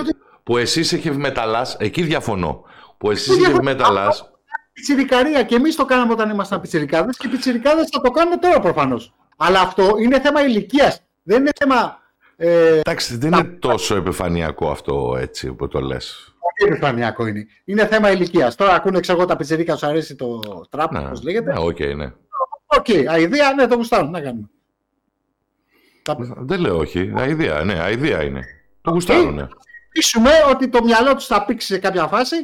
που εσύ είσαι χευμεταλλάς, εκεί διαφωνώ. Που εσύ είσαι χευμεταλλάς. Πιτσιρικαρία και εμείς το κάναμε όταν ήμασταν πιτσιρικάδες και οι πιτσιρικάδες θα το κάνουν τώρα προφανώς. Αλλά αυτό είναι θέμα ηλικίας. Δεν είναι θέμα. Ε, Εντάξει, δεν είναι τόσο επιφανειακό αυτό έτσι που το λες. Όχι επιφανειακό είναι. Είναι θέμα ηλικίας. Τώρα ακούνε ξέρω τα πιτσιρίκα σου αρέσει το τραπ, ναι, όπως λέγεται. Ναι, OK, okay, ναι. OK, okay, αηδία, ναι, το γουστάρουν, να κάνουμε. Δεν λέω όχι. Αηδία, ναι, αηδία είναι. Το γουστάρουνε. Πείσουμε ότι το μυαλό τους θα πήξει σε κάποια φάση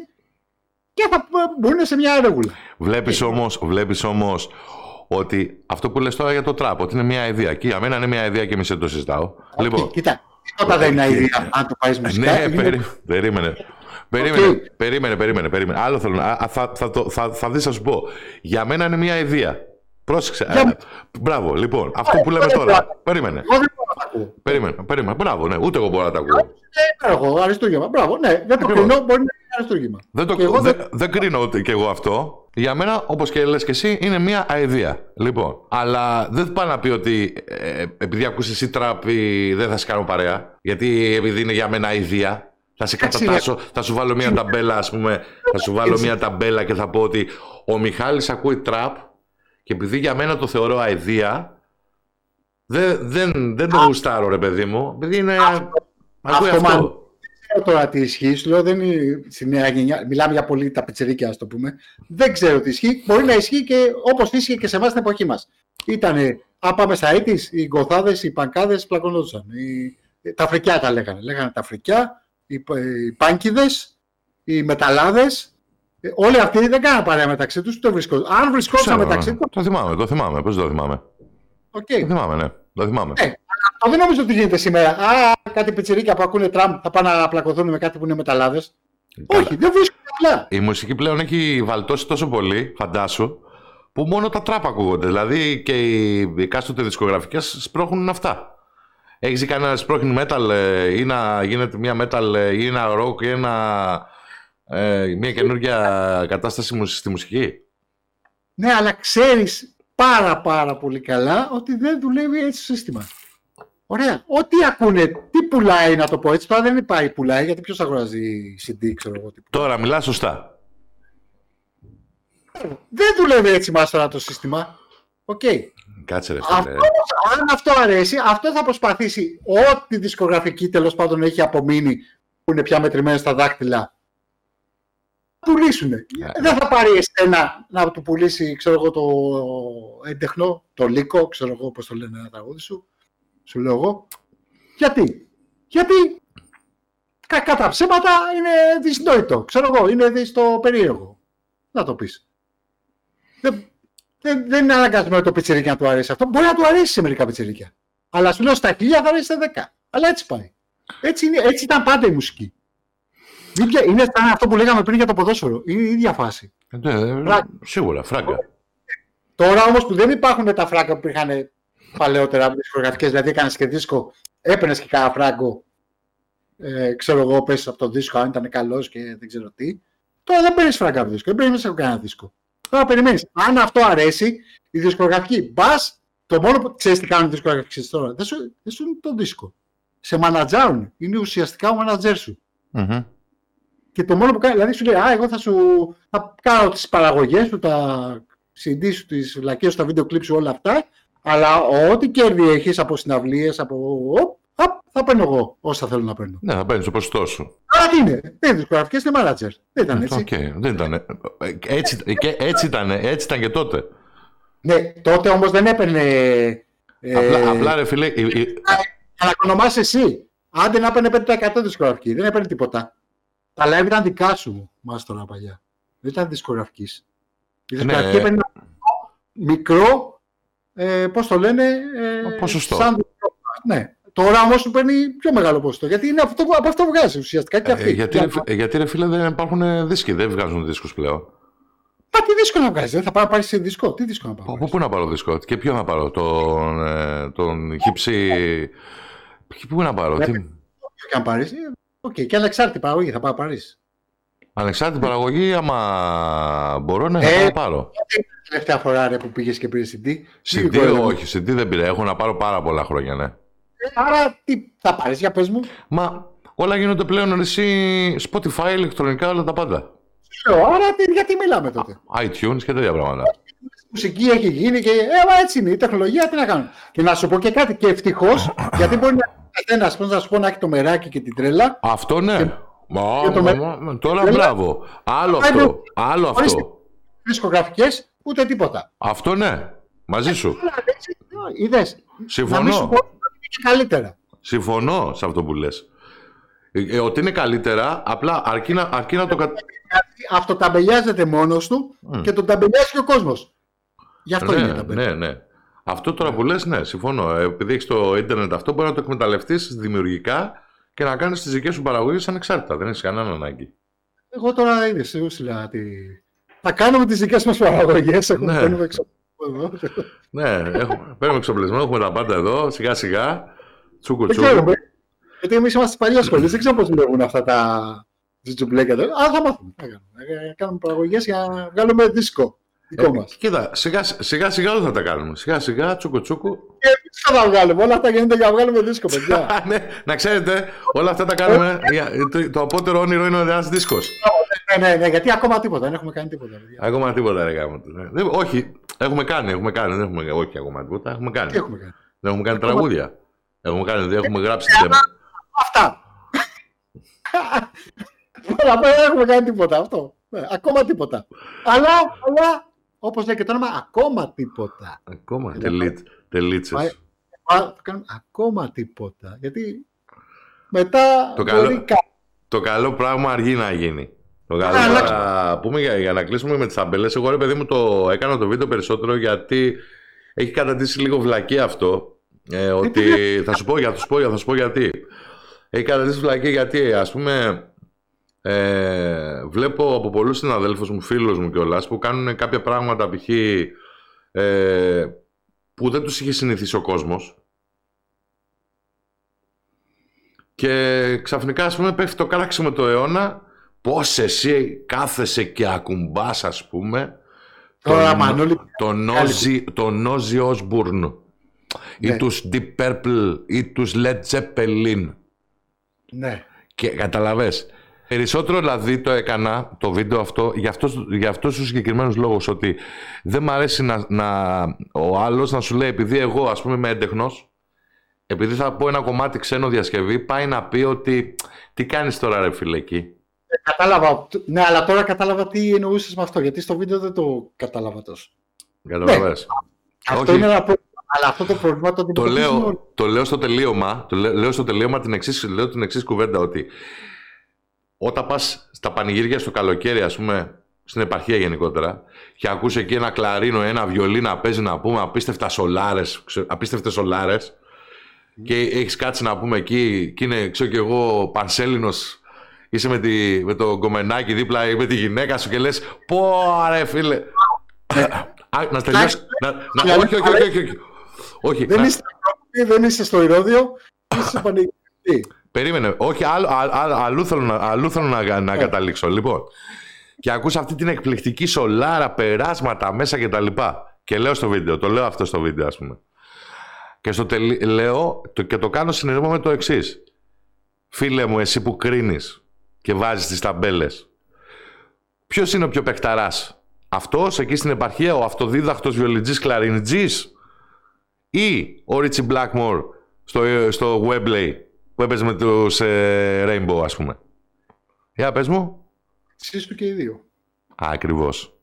και θα μπουν σε μια ρεγούλα. Βλέπεις όμως βλέπεις όμως ότι αυτό που λες τώρα για το τραπ, ότι είναι μια αηδία. Και για μένα είναι μια αηδία και εμείς δεν το συζητάω. Okay, λοιπόν, κοίτα, τίποτα δεν είναι αηδία αν το πάει μουσικά. Ναι, περί, περίμενε. Περίμενε, okay. περίμενε, περίμενε, περίμενε. Άλλο θέλω να. Θα, θα, θα, θα, θα δεις, θα σου πω. Για μένα είναι μια ιδέα. Πρόσεξε. Για... Μπράβο, λοιπόν. Αυτό που λέμε τώρα. Περίμενε. Περίμενε, περίμενε. Μπράβο, ναι. Ούτε εγώ μπορώ να τα ακούω. Ε, εγώ, αριστούργημα. Μπράβο, ναι. Δεν το κρίνω. Μπορεί να είναι αριστούργημα. Δεν, το... εγώ δεν... δεν κρίνω ούτε και εγώ αυτό. Για μένα, όπως και λες και εσύ, είναι μια αηδία. Λοιπόν, αλλά δεν πάει να πει ότι ε, επειδή ακούσεις εσύ τραπή δεν θα σε κάνω παρέα. Γιατί επειδή είναι για μένα αηδία, θα σε κατατάσω, θα σου βάλω μια ταμπέλα, ας πούμε. Θα σου βάλω μια ταμπέλα και θα πω ότι ο Μιχάλης ακούει τραπ και επειδή για μένα το θεωρώ αηδία, δεν, δεν, δεν το γουστάρω, ρε παιδί μου. Επειδή είναι. Αυτό, αυτό. Δεν ξέρω τώρα τι ισχύει. Σου λέω δεν είναι στη νέα γενιά. Μιλάμε για πολύ τα πιτσερίκια, ας το πούμε. Δεν ξέρω τι ισχύει. Μπορεί να ισχύει και όπως ίσχυε και σε εμάς την εποχή μας. Ήταν αν πάμε στα έτης, οι γκοθάδες, οι πανκάδες πλακωνόντουσαν. Οι... Τα φρικιά τα λέγανε. Λέγανε τα φρικιά, οι, οι πάνκιδες, οι μεταλλάδε. Ε, όλοι αυτοί δεν κάνανε παρέα μεταξύ τους, το βρισκόταν. Αν βρισκόταν μεταξύ του. Το θυμάμαι, το θυμάμαι. Πώς το θυμάμαι; Okay. Το θυμάμαι, ναι. Το θυμάμαι. Ε, αυτό δεν νομίζω ότι γίνεται σήμερα. Α, κάτι πιτσιρίκια που ακούνε τραμ θα πάνε να πλακωθούν με κάτι που είναι μεταλλάδες. Όχι, δεν βρίσκονται απλά. Η μουσική πλέον έχει βαλτώσει τόσο πολύ, φαντάσου, που μόνο τα τραπ ακούγονται. Δηλαδή και οι εκάστοτε δισκογραφικές σπρώχνουν αυτά. Έχεις δει κανένα σπρώχνει metal ε, ή να γίνεται μια metal ε, ή ένα rock ή ένα, ε, μια καινούργια κατάσταση στη μουσική; Ναι, αλλά ξέρεις πάρα πάρα πολύ καλά ότι δεν δουλεύει έτσι το σύστημα. Ωραία. Ό,τι ακούνε, τι πουλάει να το πω έτσι, τώρα δεν υπάρχει πουλάει, γιατί ποιος αγοράζει CD, ξέρω εγώ. Τι τώρα μιλάς σωστά. Δεν δουλεύει έτσι μας τώρα το σύστημα. Οκ. Okay. Κάτσε ρε Αυτό, αν αυτό αρέσει, αυτό θα προσπαθήσει ό,τι δισκογραφική τέλος πάντων έχει απομείνει που είναι πια μετρημένα στα δάχτυλα πουλήσουν. Yeah. Δεν θα πάρει εσένα να του πουλήσει, ξέρω εγώ, το έντεχνο, το λύκο, ξέρω εγώ πώς το λένε ένα τραγούδι σου. Σου λέω εγώ. Γιατί; Γιατί; Κατά ψέματα είναι δυσνόητο. Ξέρω εγώ, είναι δυστο περίεργο. Να το πεις. Δεν, δεν, δεν είναι αναγκασμένο το πιτσιρίκι να του αρέσει αυτό. Μπορεί να του αρέσει σε μερικά πιτσιρίκια. Αλλά σου λέω στα χίλια θα αρέσει στα δέκα. Αλλά έτσι πάει. Έτσι, είναι, έτσι ήταν πάντα η μουσική. Είναι σαν αυτό που λέγαμε πριν για το ποδόσφαιρο. Είναι η ίδια φάση. Ε, ναι, σίγουρα, φράγκα. Τώρα όμως που δεν υπάρχουν τα φράγκα που είχαν παλαιότερα από τις χορηγατικές, δηλαδή έκανες και δίσκο, έπαιρνες και κάνα φράγκο. Ε, ξέρω εγώ, πέσει από το δίσκο, αν ήταν καλός και δεν ξέρω τι. Τώρα δεν παίρνεις φράγκα από το δίσκο, δεν παίρνεις μέσα από κανένα δίσκο. Τώρα περιμένεις. Αν αυτό αρέσει, η δισκογραφική μπας, το μόνο που ξέρεις τι κάνουν οι δισκογραφικέ τώρα, δεν σου, δεν σου είναι το δίσκο. Σε μανατζάρουν. Είναι ουσιαστικά ο μανατζέρ σου. Mm-hmm. Και το μόνο που κάνει, δηλαδή σου λέει, Α, εγώ θα σου θα κάνω τις παραγωγές σου, τα CD σου, τις βλακίε σου, τα βίντεο κλειπ σου, όλα αυτά. Αλλά ό,τι κέρδη έχεις από συναυλίες, από. θα παίρνω εγώ όσα θέλω να παίρνω. Ναι, θα παίρνεις το ποσοστό σου. Άρα τι είναι. Δεν είναι δισκογραφικέ, είναι μάνατζερ. Δεν ήταν έτσι. Okay, δεν ήταν. Έτσι, και, έτσι, ήταν, έτσι ήταν και τότε. Ναι, τότε όμως δεν έπαιρνε. Απλά, ε, απλά ρε φίλε. Για να εσύ. Άντε να έπαιρνε 5% δισκογραφική. Δεν έπαιρνε τίποτα. Τα live ήταν δικά σου, μάστορα παλιά. Δεν ήταν δισκογραφικής. Η δισκογραφική ναι. έπαιρνε μικρό, ε, πώς το λένε, ε, ποσοστό. Σαν... Ναι. Τώρα όμως σου παίρνει πιο μεγάλο ποσοστό. Γιατί είναι αυτό, από αυτό βγάζεις ουσιαστικά και ε, αυτή. Ε, γιατί, ρε, γιατί ρε φίλε δεν υπάρχουν δίσκοι, δεν βγάζουν δίσκους πλέον. Μα τι δίσκο να βγάζεις, δεν θα πάρεις σε δίσκο; Τι δίσκο να πάρει. Από πού να πάρω δίσκο και ποιο να πάρω, τον, ε, τον χύψη. Πού να πάρω, τι. Ποιο και αν πάρεις, Οκ, okay. και ανεξάρτητη παραγωγή θα πάω πάρει. Ανεξάρτητη παραγωγή, άμα μπορώ να ε, θα πάρω. την τελευταία φορά ρε, που πήγες και πήρες CD. CD, όχι, CD δεν πήρα. Έχω να πάρω πάρα πολλά χρόνια, ναι. Ε, άρα τι θα πάρεις, για πες μου. Μα όλα γίνονται πλέον εσύ Spotify, ηλεκτρονικά, όλα τα πάντα. Άρα τι, γιατί μιλάμε τότε; iTunes και τέτοια πράγματα. Η μουσική έχει γίνει και. Ε, έτσι είναι. Η τεχνολογία τι να κάνω. Και να σου πω και κάτι. Και ευτυχώς, γιατί μπορεί να καθένας να σου πω να έχει το μεράκι και την τρέλα. Αυτό ναι. Και... Μα, το μα, τώρα μπράβο. Άλλο αυτό. Άλλο αυτό. Δισκογραφικές ούτε τίποτα. Αυτό ναι. Μαζί σου. Είδες. Συμφωνώ. Να σου πω και καλύτερα. Συμφωνώ σε αυτό που λες. Ε, ότι είναι καλύτερα, απλά αρκεί να, αρκεί να το... Αυτοταμπελιάζεται μόνος του mm. και τον ταμπελιάζει και ο κόσμος. Γι' αυτό ναι, είναι ταμπελιά. Ναι, ναι. Αυτό τώρα που λες, ναι, συμφωνώ. Ε, επειδή έχεις το ίντερνετ αυτό, μπορεί να το εκμεταλλευτείς δημιουργικά και να κάνεις τις δικές σου παραγωγές ανεξάρτητα. Δεν έχεις κανένα ανάγκη. Εγώ τώρα είδε, σίγουρα τι. Θα κάνουμε τις δικές μας παραγωγές. Έχουμε ναι. παίρνουμε εξοπλισμό. ναι, έχουμε, παίρνουμε εξοπλισμό, έχουμε τα πάντα εδώ, σιγά σιγά. Τσούκου τσούκου. Γιατί εμείς είμαστε παλιέ σχολέ, δεν ξέρω πώς δουλεύουν αυτά τα τζουτζουμπλέκια. Α, θα μάθουμε. Θα κάνουμε παραγωγές για να βγάλουμε δίσκο. Ε, κοίτα, σιγά, σιγά σιγά όλα θα τα κάνουμε. Σιγά σιγά, τσούκο τσούκο. Και θα τα βγάλουμε. Όλα αυτά γίνεται για να βγάλουμε δίσκο, παιδιά. ναι, να ξέρετε, όλα αυτά τα κάνουμε. το, το απότερο όνειρο είναι ένα δίσκος. Ναι, ναι, ναι, γιατί ακόμα τίποτα. Δεν έχουμε κάνει τίποτα. Παιδιά. Ακόμα τίποτα, ρε γάμο. Ναι. Όχι, έχουμε κάνει, έχουμε κάνει. Δεν έχουμε, όχι ακόμα τίποτα. Έχουμε κάνει. Τι έχουμε κάνει; Δεν έχουμε κάνει τραγούδια. Έχουμε, κάνει, έχουμε γράψει. Αυτά. Δεν έχουμε κάνει τίποτα αυτό. Ναι, ακόμα τίποτα. Αλλά, αλλά όπως λέει και το όνομα, ακόμα τίποτα. Ακόμα, delete. Τελίτσες. Ακόμα τίποτα. Γιατί μετά το καλό, το καλό πράγμα αργεί να γίνει. Το καλό πράγμα, πούμε για, για να κλείσουμε με τις ταμπέλες. Εγώ ρε παιδί μου το έκανα το βίντεο περισσότερο γιατί έχει καταντήσει λίγο βλακή αυτό. Ε, ότι θα σου πω, για, θα σου πω, θα σου πω γιατί. Έχει καταντήσει βλακή γιατί ας πούμε ε, βλέπω από πολλούς συναδέλφους μου, φίλους μου κιόλας που κάνουν κάποια πράγματα π.χ. Ε, που δεν τους είχε συνηθίσει ο κόσμος και ξαφνικά ας πούμε πέφτει το κράξιμο το αιώνα πώς εσύ κάθεσαι και ακουμπάς ας πούμε Τώρα, τον, τον Νόζι Όσμπουρν ή ναι. τους Deep Purple ή τους Led Zeppelin ναι και καταλαβες Περισσότερο δηλαδή το έκανα το βίντεο αυτό για αυτούς, για αυτούς τους συγκεκριμένους λόγους ότι δεν μου αρέσει να, να, ο άλλος να σου λέει επειδή εγώ ας πούμε είμαι έντεχνος επειδή θα πω ένα κομμάτι ξένο διασκευή πάει να πει ότι τι κάνεις τώρα ρε φίλε εκεί; Ε, κατάλαβα. Ναι, αλλά τώρα κατάλαβα τι εννοούσες με αυτό γιατί στο βίντεο δεν το κατάλαβα τόσο. Καταλαβες. Ναι, αυτό είναι ένα πρόβλημα. Αλλά αυτό το πρόβλημα το, το λέω, το λέω στο τελείωμα, το λέω, στο τελείωμα την εξής, λέω την εξής κουβέντα ότι όταν πας στα πανηγύρια στο καλοκαίρι, ας πούμε, στην επαρχία γενικότερα, και ακούς εκεί ένα κλαρίνο, ένα βιολί να παίζει να πούμε απίστευτα σολάρες, απίστευτες σολάρες, και έχεις κάτσει να πούμε εκεί, και είναι, ξέρω και εγώ, πανσέλινος, είσαι με, τη, με το γκομενάκι δίπλα ή με τη γυναίκα σου και λες, πω ρε φίλε. να τελειώσει. Όχι, όχι, όχι. όχι. Δεν είσαι στο Ηρώδιο, είσαι πανηγύρι. Περίμενε. Όχι, άλλο, αλλού θέλω, να, αλλού θέλω να, να ε. καταλήξω. Λοιπόν, και ακούς αυτή την εκπληκτική σολάρα, περάσματα μέσα και τα λοιπά. Και λέω στο βίντεο, το λέω αυτό στο βίντεο ας πούμε. Και στο τελει... λέω το, και το κάνω συνειρμό με το εξής. Φίλε μου, εσύ που κρίνεις και βάζεις τις ταμπέλες, ποιος είναι ο πιο παιχταράς; Αυτός εκεί στην επαρχία, ο αυτοδίδακτος βιολιτζής κλαρινιτζής ή ο Ρίτσι Μπλάκμορ στο, στο Webley που έπαιζε με τους ε, Rainbow, ας πούμε. Για πες μου. του και οι δύο. Α, ακριβώς.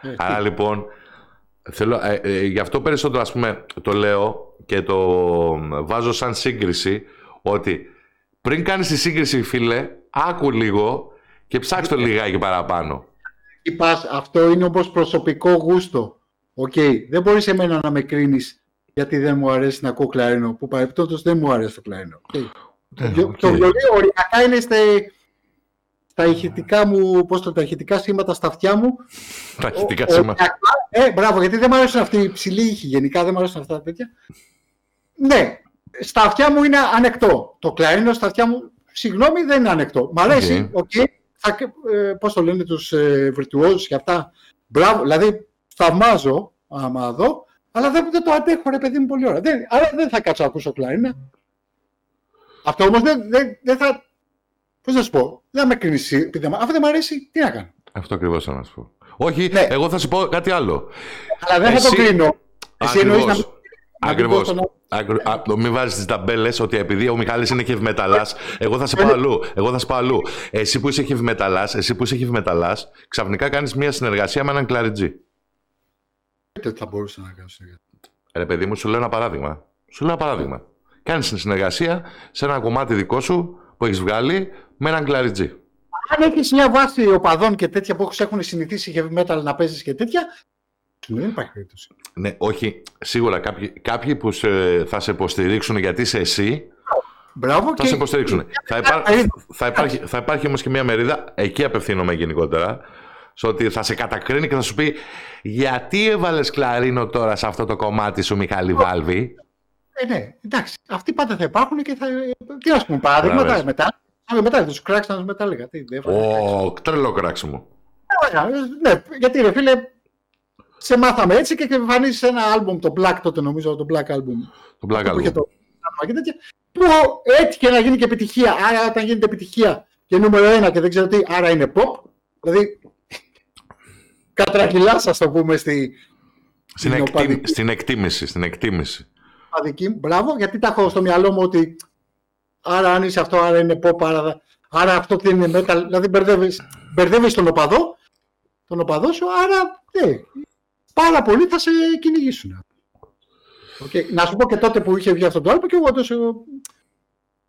Ε, Άρα λοιπόν, θέλω, ε, ε, γι' αυτό περισσότερο ας πούμε το λέω και το βάζω σαν σύγκριση ότι πριν κάνεις τη σύγκριση φίλε, άκου λίγο και ψάξ' το λιγάκι παραπάνω. Είπας, αυτό είναι όπως προσωπικό γούστο. OK, okay. δεν μπορείς εμένα να με κρίνεις γιατί δεν μου αρέσει να ακούω κλαρίνο, που παρεπτόντως δεν μου αρέσει το κλαρίνο. Okay. Okay. Ε, το βιολί οριακά είναι στα, στα ηχητικά μου, πώς το, τα ηχητικά σήματα στα αυτιά μου. Τα ηχητικά σήματα. Ε, μπράβο, γιατί δεν μου αρέσουν αυτοί οι ψηλοί ήχοι, γενικά δεν μου αρέσουν αυτά τα τέτοια. Ναι, στα αυτιά μου είναι ανεκτό. Το κλαρίνο στα αυτιά μου, συγγνώμη, δεν είναι ανεκτό. Μ' αρέσει, OK. Okay. ε, πώς το λένε τους ε, και αυτά. Μπράβο, δηλαδή θαυμάζω, άμα δω, αλλά δεν, δεν το αντέχω ρε παιδί μου πολύ ώρα. Δεν, άρα δεν θα κάτσω να ακούσω κλαρίνα. Αυτό όμως δεν, δεν, δεν θα. Πώς να σου πω, δεν θα με κρίνει. Αφού δεν μου αρέσει, τι να κάνω. Αυτό ακριβώς θα να σου πω. Όχι, ναι. εγώ θα σου πω κάτι άλλο. Αλλά δεν Εσύ... θα το κρίνω. Εσύ εννοείς να. Ακριβώς. Μην βάζεις τις ταμπέλες ότι επειδή ο Μιχάλης είναι χευμεταλάς, εγώ θα σε πάω αλλού. Εγώ θα σε πάω αλλού. Εσύ που είσαι χευμεταλάς, εσύ που είσαι χευμεταλάς, ξαφνικά κάνεις μια συνεργασία με έναν κλαριτζή. Δεν θα μπορούσα να κάνω Ρε παιδί μου, σου λέω ένα παράδειγμα. Σου λέω ένα παράδειγμα. Κάνεις συνεργασία σε ένα κομμάτι δικό σου που έχεις βγάλει με έναν κλαριτζή. Αν έχεις μια βάση οπαδών και τέτοια που έχουν συνηθίσει heavy metal να παίζεις και τέτοια, δεν υπάρχει περίπτωση. Ναι, όχι. Σίγουρα κάποιοι, κάποιοι που σε, θα σε υποστηρίξουν γιατί είσαι εσύ. Μπράβο θα και... σε υποστηρίξουν. θα, υπά... θα, υπάρχει, θα υπάρχει όμως και μια μερίδα, εκεί απευθύνομαι γενικότερα, στο ότι θα σε κατακρίνει και θα σου πει γιατί έβαλες κλαρίνο τώρα σε αυτό το κομμάτι σου, Μιχάλη Βάλβη; Ε, ναι, εντάξει. Αυτοί πάντα θα υπάρχουν και θα. Τι να πούμε, παράδειγμα μετά. Μετά θα τους κράξαν μετά λέγα. Ω, τρελό κράξιμο. Ε, ναι, γιατί ρε φίλε, σε μάθαμε έτσι και εμφανίζεις ένα άλμπουμ, το Black τότε νομίζω, το Black Album. Το Black Album. Το, και τέτοια, που έτυχε να γίνει και επιτυχία. Άρα όταν γίνεται επιτυχία και νούμερο ένα και δεν ξέρω τι, άρα είναι pop. Δηλαδή, κατρακυλάς, ας το πούμε, στη, στην, εκτίμηση, στην εκτίμηση. Στην εκτίμηση δική μου. Μπράβο, γιατί τα έχω στο μυαλό μου ότι άρα αν είσαι αυτό, άρα είναι pop, άρα, άρα αυτό δεν είναι metal. Δηλαδή μπερδεύεις, μπερδεύεις τον οπαδό, τον οπαδό σου, άρα ναι, πάρα πολλοί θα σε κυνηγήσουν. Okay. Να σου πω και τότε που είχε βγει αυτό το άλμπο και εγώ τόσο...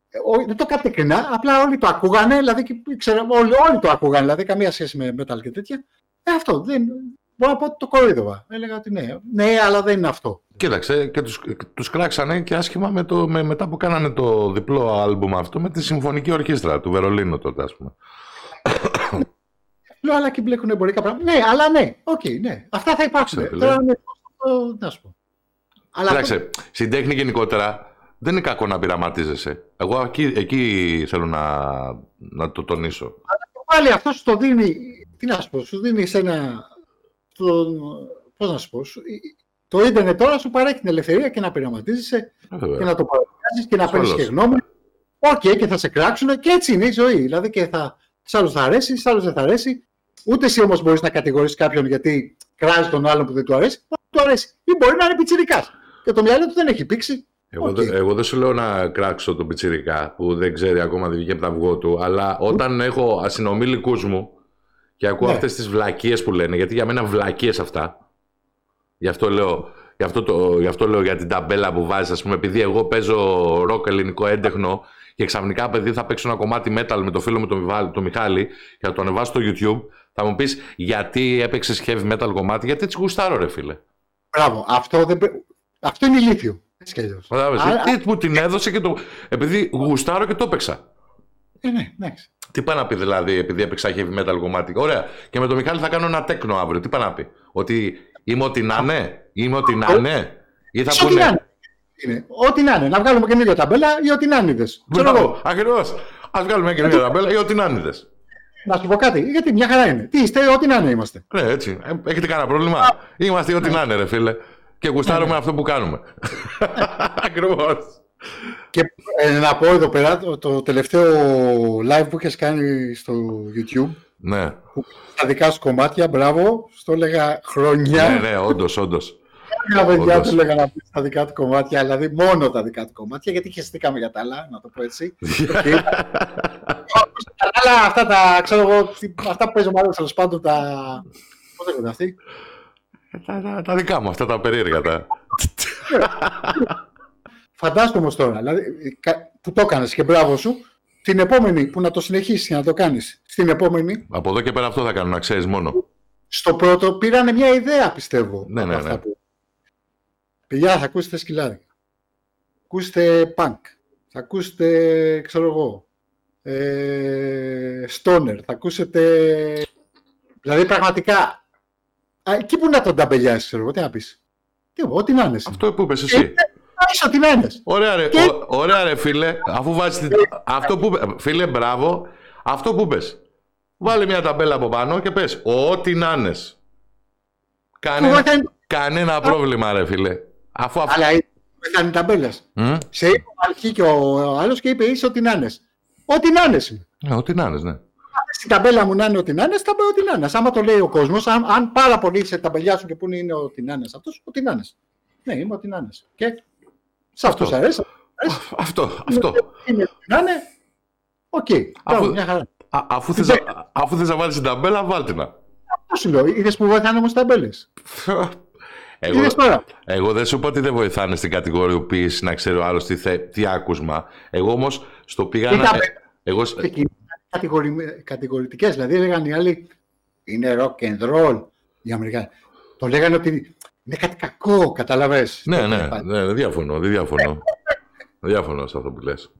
Ε, δεν το κατεκρινά, απλά όλοι το ακούγανε, δηλαδή ξέρω, όλοι, όλοι το ακούγανε, δηλαδή καμία σχέση με metal και τέτοια. Ε, αυτό δεν, μπορώ να πω ότι το κοροϊδεύα. Έλεγα ότι ναι, ναι, αλλά δεν είναι αυτό. Κοίταξε, και τους, τους κράξανε και άσχημα με το, με, μετά που κάνανε το διπλό άλμπουμ αυτό με τη Συμφωνική Ορχήστρα του Βερολίνου τότε, ας πούμε. Λέω, αλλά και μπλέκουν εμπορικά πράγματα. Ναι, αλλά ναι, OK, okay, ναι. Αυτά θα υπάρξουν. Τώρα, ναι, να σου πω. Αλλά Κοίταξε, αυτό... στην τέχνη γενικότερα δεν είναι κακό να πειραματίζεσαι. Εγώ εκεί, εκεί θέλω να, να το τονίσω. Αλλά πάλι αυτό σου το δίνει, τι να σου πω, σου δίνει σε ένα, το, πώς να σου πω, το ίντερνετ τώρα σου παρέχει την ελευθερία και να πειραματίζεσαι και να το παρουσιάζεις και να παίρνεις και γνώμη. OK, okay, και θα σε κράξουν και έτσι είναι η ζωή. Δηλαδή και θα, σε άλλους θα αρέσει, σε άλλους δεν θα αρέσει. Ούτε εσύ όμως μπορείς να κατηγορήσει κάποιον γιατί κράζει τον άλλον που δεν του αρέσει. Του αρέσει. Ή μπορεί να είναι πιτσιρικάς. Και το μυαλό του δεν έχει πήξει. Εγώ, okay. εγώ δεν σου λέω να κράξω τον πιτσιρικά που δεν ξέρει ακόμα τη βγήκε από το αυγό του, αλλά όταν έχω συνομήλικους μου και ακούω ναι. αυτές τις βλακίες που λένε, γιατί για μένα βλακίες αυτά. Γι' αυτό λέω, γι αυτό το, γι αυτό λέω για την ταμπέλα που βάζεις, ας πούμε, επειδή εγώ παίζω ροκ ελληνικό έντεχνο και ξαφνικά παιδί θα παίξω ένα κομμάτι metal με το φίλο μου τον, το Μιχάλη και θα το ανεβάσω στο YouTube, θα μου πεις γιατί έπαιξες heavy metal κομμάτι, γιατί έτσι γουστάρω, ρε φίλε. Μπράβο, αυτό, δεν... αυτό είναι ηλίθιο. Τι μου την έδωσε και το. Επειδή γουστάρω και το έπαιξα. Ε, ναι, ναι. Τι πάει να πει δηλαδή, επειδή έπαιξα heavy metal κομμάτι. Ωραία. Και με τον Μιχάλη θα κάνω ένα τέκνο αύριο. Τι πάει να πει. Ότι είμαι ό,τι να είναι. Είμαι ό,τι να είναι. Ή θα πούνε. Είναι. Ό,τι να είναι. Να βγάλουμε καινούργια ταμπέλα ή ό,τι να είναι. Μπράβο, ακριβώς. Α βγάλουμε μια καινούργια ταμπέλα ή ό,τι να είναι. Να σου πω κάτι, γιατί μια χαρά είναι. Τι είστε, ό,τι να είναι είμαστε. Ναι, έτσι. Ε, έχετε κανένα πρόβλημα; Είμαστε ό,τι ναι. να είναι, ρε φίλε. Και γουστάρουμε ναι, ναι. αυτό που κάνουμε. Ακριβώς. Και ε, να πω εδώ πέρα το, τελευταίο live που έχει κάνει στο YouTube. Ναι. Που, τα δικά σου κομμάτια, μπράβο. Στο έλεγα χρόνια. Ναι, ναι, όντως, όντως. Τα παιδιά του έλεγα να πεις τα δικά του κομμάτια, δηλαδή μόνο τα δικά του κομμάτια, γιατί χαιστήκαμε για τα άλλα, να το πω έτσι. Αλλά αυτά τα, ξέρω εγώ, αυτά που παίζω μάλλον τέλος πάντων τα. Πώς λέγονται αυτοί; Ε, τα, τα, τα, δικά μου, αυτά τα περίεργα. Τα... Φαντάζομαι όμως τώρα, δηλαδή, που το έκανες και μπράβο σου, την επόμενη που να το συνεχίσεις να το κάνεις. Στην επόμενη. Από εδώ και πέρα αυτό θα κάνω, να ξέρεις μόνο. Στο πρώτο πήρανε μια ιδέα, πιστεύω. Ναι, ναι, ναι. Που... Παιδιά, θα ακούσετε σκυλάδι. Ακούσετε punk. Θα ακούσετε, ξέρω εγώ, ε, stoner. Θα ακούσετε... Δηλαδή, πραγματικά, εκεί που να τον ταμπελιάσεις, ξέρω εγώ, τι να πεις. Τι, ό,τι να είναι. Αυτό που είπες εσύ. Ό,τι να είναι. Ωραία ρε, ωραία ρε φίλε, αφού βάζεις... αυτό που... Φίλε, μπράβο. Αυτό που πες. Βάλε μια ταμπέλα από πάνω και πες ό,τι να είναι. Κάνε... Κανένα πρόβλημα ρε φίλε. Αφού αυτό... Αλλά ήταν ταμπέλε. Mm? Σε είπε ο αρχή και ο άλλος και είπε είσαι ό,τι να είναι. Ό,τι να είναι. Ναι, ό,τι να είναι, ναι. Στην ταμπέλα μου να είναι ό,τι να είναι, θα πω ό,τι να είναι. Άμα το λέει ο κόσμος, αν, αν πάρα πολύ σε ταμπελιά σου και πού είναι ό,τι να είναι αυτός, ό,τι να είναι. Ναι, είμαι ό,τι να είναι. Και σε αυτός σου αρέσει. Αυτό, αυτό. Είναι ό,τι να είναι. Οκ. Αφού, μια χαρά. αφού θες, αφού θες να βάλεις την ταμπέλα, βάλτε να. Αυτό σου λέω. Είδες που βοηθάνε όμως ταμπέλες. Εγώ, εγώ δεν σου πω ότι δεν βοηθάνε στην κατηγοριοποίηση να ξέρει ο άλλος τι, τι άκουσμα. Εγώ όμως στο πήγα να. Εγώ... Κατηγορητικές. Δηλαδή έλεγαν οι άλλοι είναι rock and roll οι Αμερικάνοι. Το λέγανε ότι είναι κάτι κακό, καταλαβέ. Ναι, ναι, ναι, δεν διαφωνώ. Δεν διαφωνώ. δεν διαφωνώ σε αυτό που λες.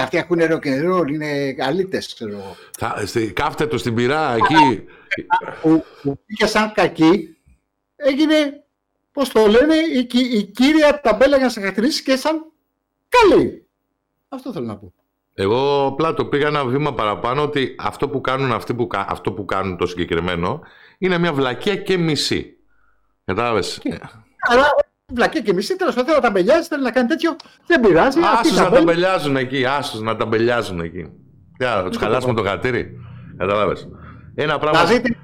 Αυτοί ακούνε rock and roll, είναι καλύτε, ξέρω εγώ. Κάφτε το στην πυρά εκεί. Που, που πήγε σαν κακή, έγινε Πώς το λένε, η, η κύρια ταμπέλα για να σε χαρακτηρίσει και σαν καλή. Αυτό θέλω να πω. Εγώ απλά το πήγα ένα βήμα παραπάνω ότι αυτό που κάνουν αυτοί που, αυτό που κάνουν το συγκεκριμένο είναι μια βλακία και μισή. Κατάλαβες. Αλλά βλακία και μισή, τέλος πάντων να ταμπελιάζει, θέλει να κάνει τέτοιο. Δεν πειράζει. Άσου να ταμπελιάζουν εκεί, άσου να ταμπελιάζουν εκεί. Θα τους χαλάσουμε το χατήρι. Κατάλαβες. Ένα πράγμα. Να δείτε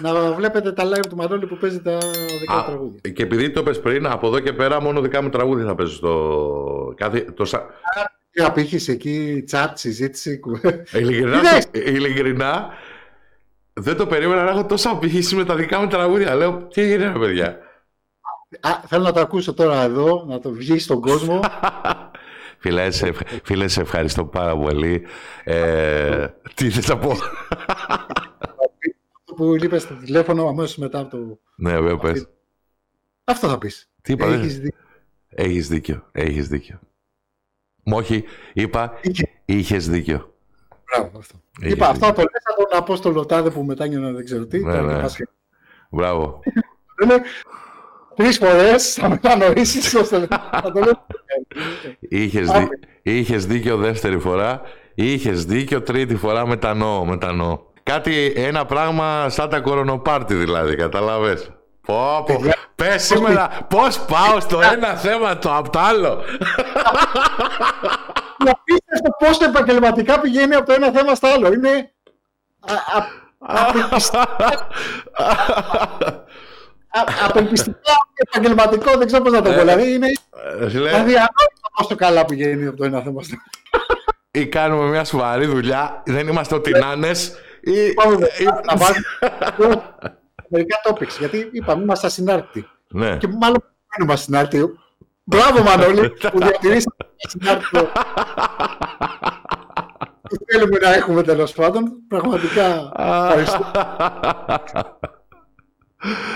να βλέπετε τα live του Μανώλη που παίζει τα δικά του τραγούδια. Και επειδή το πες πριν, από εδώ και πέρα μόνο δικά μου τραγούδια θα παίζω στο... Κάθε... Το... Τι απήχεις εκεί, chat, συζήτηση. Ειλικρινά, ειλικρινά, δεν το περίμενα να έχω τόσο απήχηση με τα δικά μου τραγούδια. Λέω, τι έγινε παιδιά; Α, θέλω να το ακούσω τώρα εδώ, να το βγει στον κόσμο. Φίλε, σε, φίλε, σε ευχαριστώ πάρα πολύ. Ε, τι θες να πω; Αυτό που είπε στο τηλέφωνο αμέσως μετά από το... ναι, βέβαια, πες. Αυτό θα πεις. Τι είπα, Έχεις δίκιο. Έχεις δίκιο, έχεις δίκιο. Μου όχι, είπα, Είχε. είχες δίκιο. Μπράβο, αυτό. Έχεις Είπα, δίκιο. αυτό το λες από τον Απόστολο Τάδε που μετάνιωνα δεν ξέρω τι. Ναι, τώρα ναι. και πας και- Μπράβο. Λένε τρεις φορές θα μετανοήσεις ώστε να το λέω. Είχες, δι... είχες δίκιο δεύτερη φορά, είχες δίκιο τρίτη φορά μετανοώ, μετανοώ. Κάτι, ένα πράγμα σαν τα κορονοπάρτι δηλαδή, καταλάβες. Πω, πω. Παιδιά, Πες σήμερα πώς πάω στο ένα θέμα το απ' το άλλο. Είναι απίστευτο πόσο επαγγελματικά πηγαίνει από το ένα θέμα στο άλλο. Είναι α- α- α- απελπιστικά επαγγελματικό, δεν ξέρω πώς να το πω. Δηλαδή είναι Ε, φίλε, αδιανόητο πόσο καλά πηγαίνει από το ένα θέμα στο άλλο. ή κάνουμε μια σοβαρή δουλειά, δεν είμαστε ό,τι να είναι, ή... Πάμε ή- να βάζουμε μερικά topics, γιατί είπαμε είμαστε ασυνάρτητοι. Ναι. Και μάλλον δεν είμαστε ασυνάρτητοι. Μπράβο Μανώλη που διατηρήσατε το ασυνάρτητο που θέλουμε να έχουμε τέλος πάντων. Πραγματικά ευχαριστώ.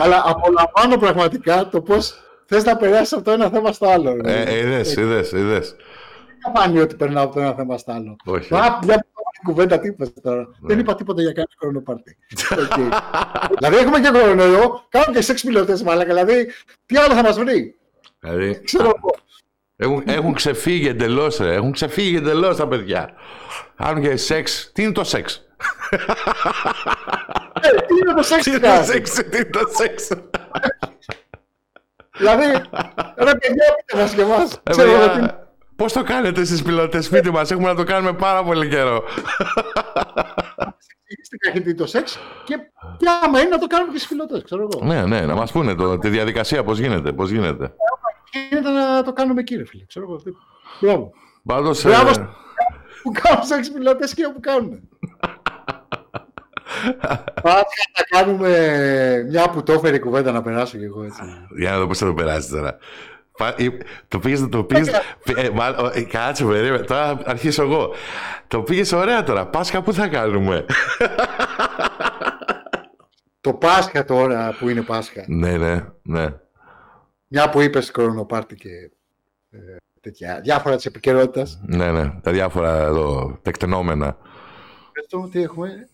Αλλά απολαμβάνω πραγματικά το πώς θες να περάσεις από το ένα θέμα στο άλλο. ρε. Ε, είδες, είδες, είδες. Δεν φάνηκε ότι περνάω από το ένα θέμα στο άλλο. Όχι. Α, μια πρώτη κουβέντα τι είπες τώρα. Δεν είπα τίποτα για κανένα χρονοπάρτι. Οκ. δηλαδή έχουμε και κορονοϊό, κάνουμε και σεξ πιλωτές μαλάκα. Δηλαδή, τι άλλο θα μας βρει; Δηλαδή, Ξέρω εγώ. έχουν, έχουν ξεφύγει εντελώς, Έχουν ξεφύγει εντελώς τα παιδιά. Κάνουν και σεξ. Τι είναι το σεξ; Ε, τι είναι το σεξ Τι είναι κάνει. το σεξ, τι είναι το σεξ; Δηλαδή, ρε παιδιά, πείτε μας και εμάς. Ε, Ξέρω εγώ τι παιδιά, Πώς το κάνετε εσείς πιλότες; Σπίτι μας, έχουμε να το κάνουμε πάρα πολύ καιρό. στην καχύτητη το σεξ και, και άμα είναι να το κάνουμε και στις φιλωτές, ξέρω εγώ. ναι, ναι, να μας πούνε το, τη διαδικασία πώς γίνεται, πώς γίνεται. Γίνεται να το κάνουμε κύριε φίλε, ξέρω εγώ. τι- Μπράβο. Πάντως, Μπράβο. ε, Που κάνουν σεξ πιλωτές και όπου κάνουν. Πάτια να κάνουμε μια που το έφερε η κουβέντα να περάσω κι εγώ έτσι. για να δω πώς θα το περάσει τώρα. Πα- ή- Το πήγες, το πήγες, ε, μάλλον, ε, κάτσε περίμενε, τώρα θα αρχίσω εγώ. Το πήγες ωραία τώρα, Πάσχα πού θα κάνουμε; Το Πάσχα τώρα που είναι Πάσχα. ναι, ναι, ναι. Μια που είπες κορονοπάρτι και ε, τέτοια διάφορα της επικαιρότητας. Ναι, ναι, τα διάφορα εδώ τεκτενόμενα. Πες το τι έχουμε.